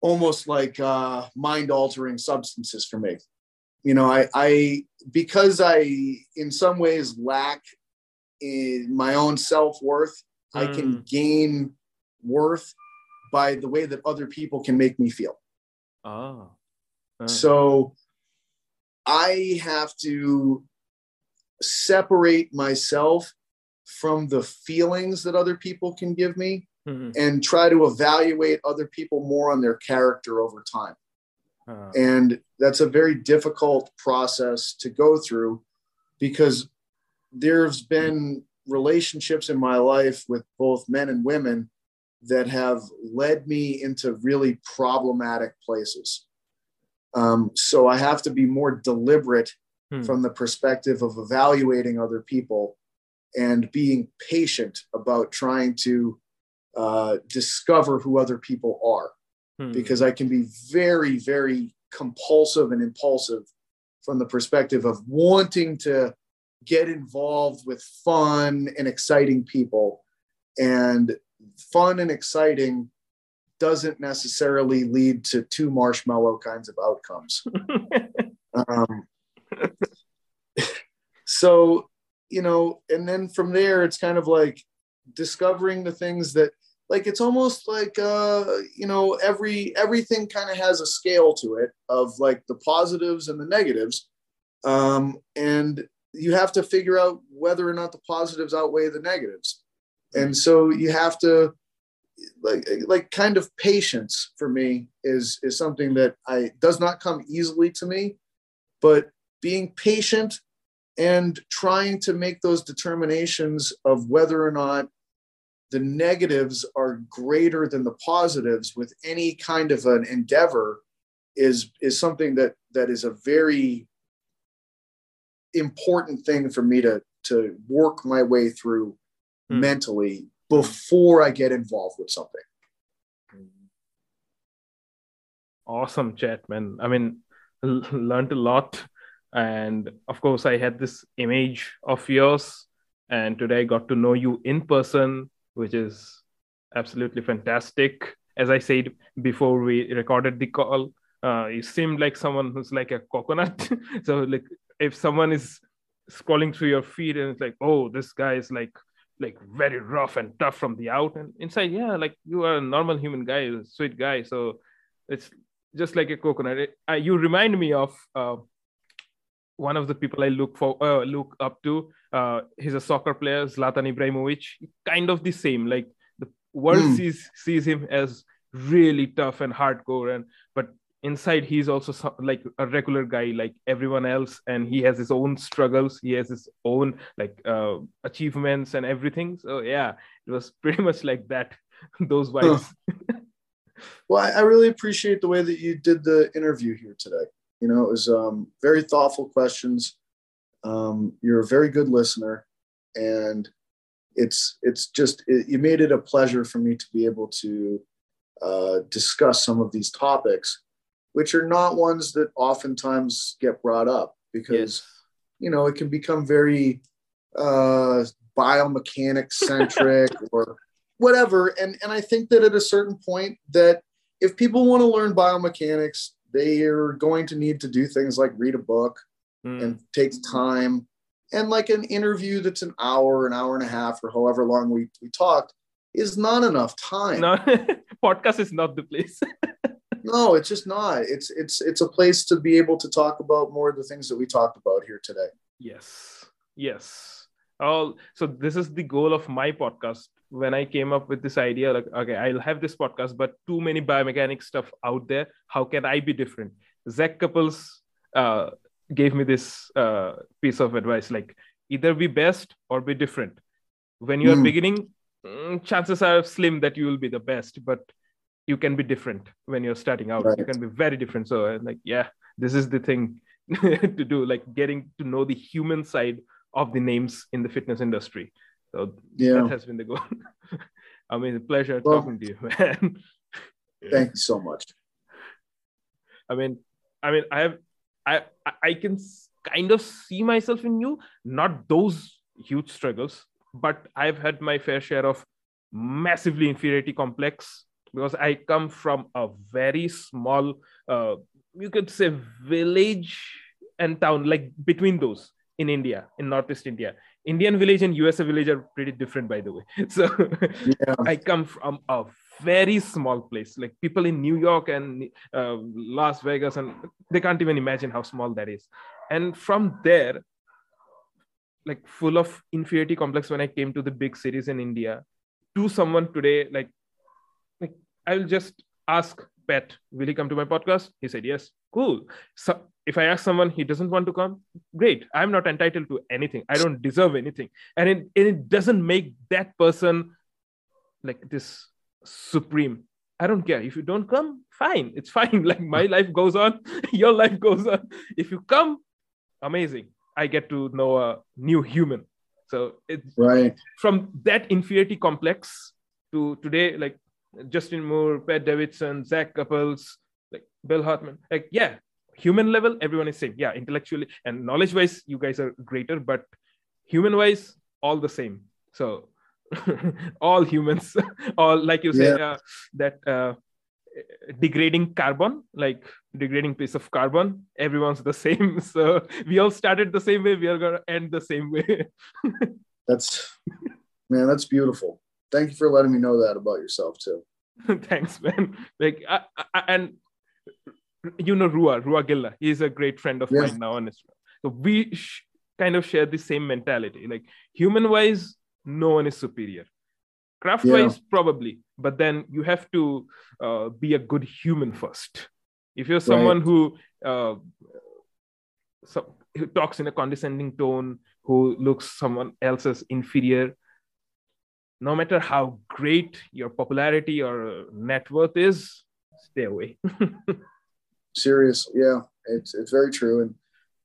almost like uh, mind altering substances for me. You know, I, I because I in some ways lack in my own self worth, I can Mm. gain worth by the way that other people can make me feel. Ah. Ah. So I have to separate myself from the feelings that other people can give me Mhm. and try to evaluate other people more on their character over time. Ah. And that's a very difficult process to go through because there's been relationships in my life with both men and women that have led me into really problematic places. Um, so I have to be more deliberate Hmm. from the perspective of evaluating other people and being patient about trying to uh, discover who other people are Hmm. because I can be very, very compulsive and impulsive from the perspective of wanting to get involved with fun and exciting people. And fun and exciting doesn't necessarily lead to two marshmallow kinds of outcomes. <laughs> Um, so, you know, and then from there, it's kind of like discovering the things that like it's almost like uh you know every everything kind of has a scale to it of like the positives and the negatives. Um and you have to figure out whether or not the positives outweigh the negatives. And so you have to like like kind of patience for me is is something that i does not come easily to me but being patient and trying to make those determinations of whether or not the negatives are greater than the positives with any kind of an endeavor is is something that that is a very important thing for me to to work my way through Hmm. mentally before I get involved with something. awesome chat man. I mean l- learned a lot. And of course i had this image of yours. And today i got to know you in person which is absolutely fantastic. As i said before we recorded the call uh, you seemed like someone who's like a coconut. <laughs> So like if someone is scrolling through your feed and it's like oh this guy is like like very rough and tough from the out and inside yeah like you are a normal human guy a sweet guy so it's just like a coconut. It- uh, you remind me of uh, one of the people I look for, uh, look up to. Uh, he's a soccer player, Zlatan Ibrahimovic. Kind of the same. Like the world Hmm. sees sees him as really tough and hardcore, and but inside he's also so, like a regular guy, like everyone else, and he has his own struggles. He has his own like uh, achievements and everything. So yeah, it was <laughs> pretty much like that. <laughs> Those vibes. <laughs> Well, I, I really appreciate the way that you did the interview here today. You know, it was um, very thoughtful questions. Um, you're a very good listener, and it's it's just it, you made it a pleasure for me to be able to uh, discuss some of these topics, which are not ones that oftentimes get brought up because you know it can become very uh, biomechanic <laughs> centric or whatever. And and i think that at a certain point that if people want to learn biomechanics they are going to need to do things like read a book Hmm. and take time. And like an interview that's an hour an hour and a half or however long we, we talked is not enough time. No <laughs> podcast is not the place <laughs> no it's just not. It's it's it's a place to be able to talk about more of the things that we talked about here today. Yes. Yes. All so this is the goal of my podcast. When i came up with this idea like okay i'll have this podcast but too many biomechanics stuff out there. How can i be different? Zach Cupples uh, gave me this uh, piece of advice like either be best or be different. When you're Hmm. beginning mm, chances are slim that you will be the best but you can be different when you're starting out. You can be very different. So uh, like yeah this is the thing <laughs> to do like getting to know the human side of the names in the fitness industry. So yeah. that has been the goal. <laughs> I mean a pleasure Well- talking to you <laughs> man. thank you so much. I mean, I mean, I have, I, I can kind of see myself in you. Not those huge struggles, but I've had my fair share of massively inferiority complex because I come from a very small, uh, you could say, village and town, like between those in India, in Northeast India. Indian village and USA village are pretty different, by the way. <laughs> So yeah. I come from a very small place. Like people in New York and uh, Las Vegas, and they can't even imagine how small that is. And from there, like full of inferiority complex when I came to the big cities in India, to someone today, like, like I'll just ask Pat, will he come to my podcast? He said yes. Cool. So if I ask someone he doesn't want to come, great. I'm not entitled to anything. I don't deserve anything. And it, it doesn't make that person like this supreme. I don't care. If you don't come, fine. It's <laughs> fine. Like my life goes on, <laughs> your life goes on. If you come, amazing. I get to know a new human. So it's right from that inferiority complex to today, like Justin Moore, Pat Davidson, Zach Cupples, like Bill Hartman. Like, yeah, human level, everyone is same. Yeah, intellectually and knowledge wise, you guys are greater, but human wise, all the same. So <laughs> all humans, <laughs> all like you said, yeah. uh, that uh, degrading carbon, like degrading piece of carbon, everyone's the same. <laughs> So we all started the same way. We are gonna end the same way. that's man, that's beautiful. Thank you for letting me know that about yourself too. <laughs> Thanks, man. Like, I, I, and you know Rua, Rua Gilla. He's a great friend of yes. mine now on Instagram. So we sh- kind of share the same mentality. Like human wise, no one is superior. Craft wise, yeah. probably, but then you have to uh, be a good human first. If you're someone right. who uh, so, who talks in a condescending tone, who looks someone else as inferior, no matter how great your popularity or net worth is, stay away. <laughs> Serious, yeah, it's it's very true, and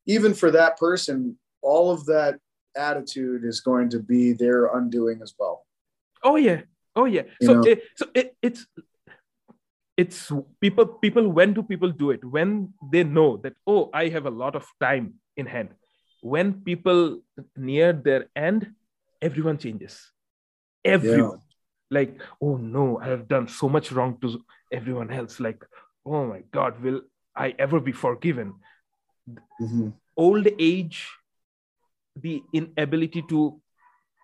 even for that person, all of that attitude is going to be their undoing as well. Oh yeah, oh yeah. You so it, eh, so it, it's it's people people when do people do it when they know that oh i have a lot of time in hand when people near their end everyone changes everyone. Yeah. like oh no i have done so much wrong to everyone else. Like oh my god will i ever be forgiven? Mm-hmm. old age the inability to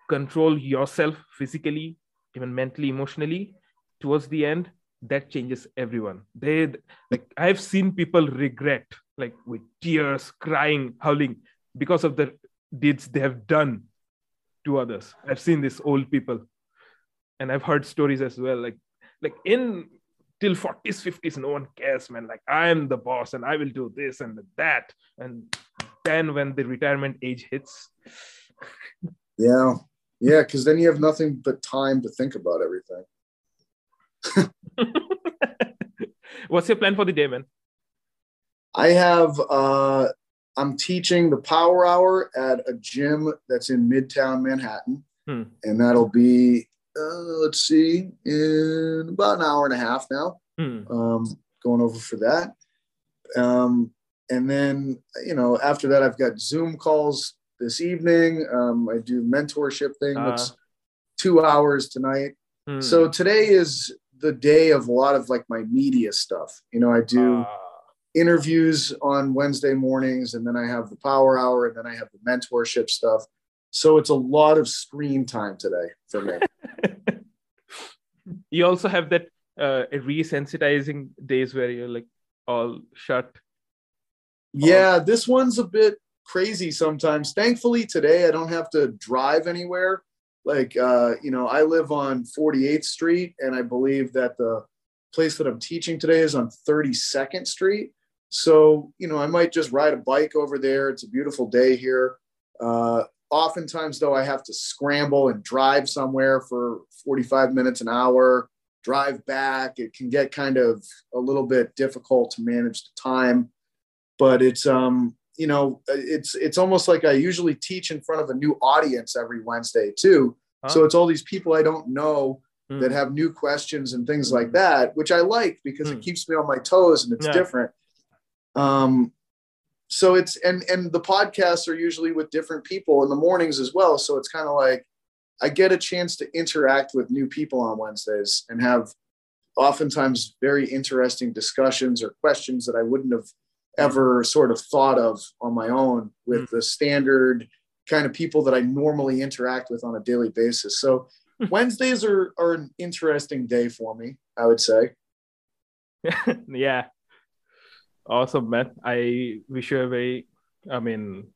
control yourself physically even mentally emotionally towards the end that changes everyone. They like i've seen people regret like with tears crying howling because of the deeds they have done to others. I've seen these old people and I've heard stories as well. Like, like in till 40s, 50s, no one cares, man. Like, I'm the boss and I will do this and that. And then when the retirement age hits. yeah. Yeah. Cause then you have nothing but time to think about everything. <laughs> What's your plan for the day, man? I have, uh, I'm teaching the power hour at a gym that's in Midtown Manhattan. Hmm. And that'll be uh, let's see, in about an hour and a half now. Mm. Um, going over for that. Um, and then, you know, after that, I've got Zoom calls this evening. Um, I do mentorship thing uh, that's two hours tonight. Mm. So today is the day of a lot of like my media stuff. You know, I do uh, interviews on Wednesday mornings, and then I have the power hour, and then I have the mentorship stuff. So it's a lot of screen time today for me. <laughs> you also have that uh, resensitizing days where you're like all shut. Yeah, this one's a bit crazy sometimes. Thankfully, today I don't have to drive anywhere. Like, uh, you know, I live on 48th Street, and I believe that the place that I'm teaching today is on 32nd Street. So, you know, I might just ride a bike over there. It's a beautiful day here. Uh, Oftentimes, though, I have to scramble and drive somewhere for 45 minutes an hour, drive back. It can get kind of a little bit difficult to manage the time, but it's um you know it's it's almost like I usually teach in front of a new audience every Wednesday too. Huh? So it's all these people I don't know mm. that have new questions and things mm. like that, which I like because mm. it hmm. keeps me on my toes and it's yeah. different. Um, so it's and and the podcasts are usually with different people in the mornings as well. So it's kind of like I get a chance to interact with new people on Wednesdays and have oftentimes very interesting discussions or questions that I wouldn't have ever sort of thought of on my own with mm. the standard kind of people that I normally interact with on a daily basis. So Wednesdays are, are an interesting day for me, I would say. <laughs> yeah. Awesome, man. I wish you a very, I mean,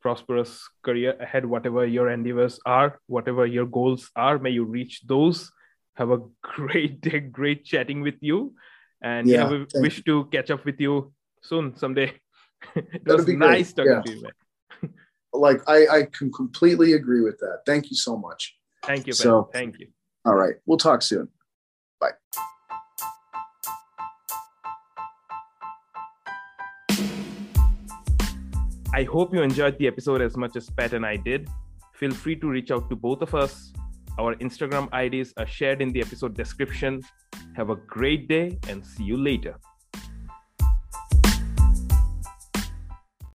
prosperous career ahead, whatever your endeavors are, whatever your goals are, may you reach those. Have a great day, great chatting with you. And yeah, yeah we wish you. to catch up with you soon, someday. <laughs> it That'd was nice great. talking yeah. to you, man. like I, I can completely agree with that. Thank you so much. Thank you. Ben. So, Thank you. All right. We'll talk soon. Bye. I hope you enjoyed the episode as much as Pat and I did. Feel free to reach out to both of us. Our Instagram IDs are shared in the episode description. Have a great day and see you later.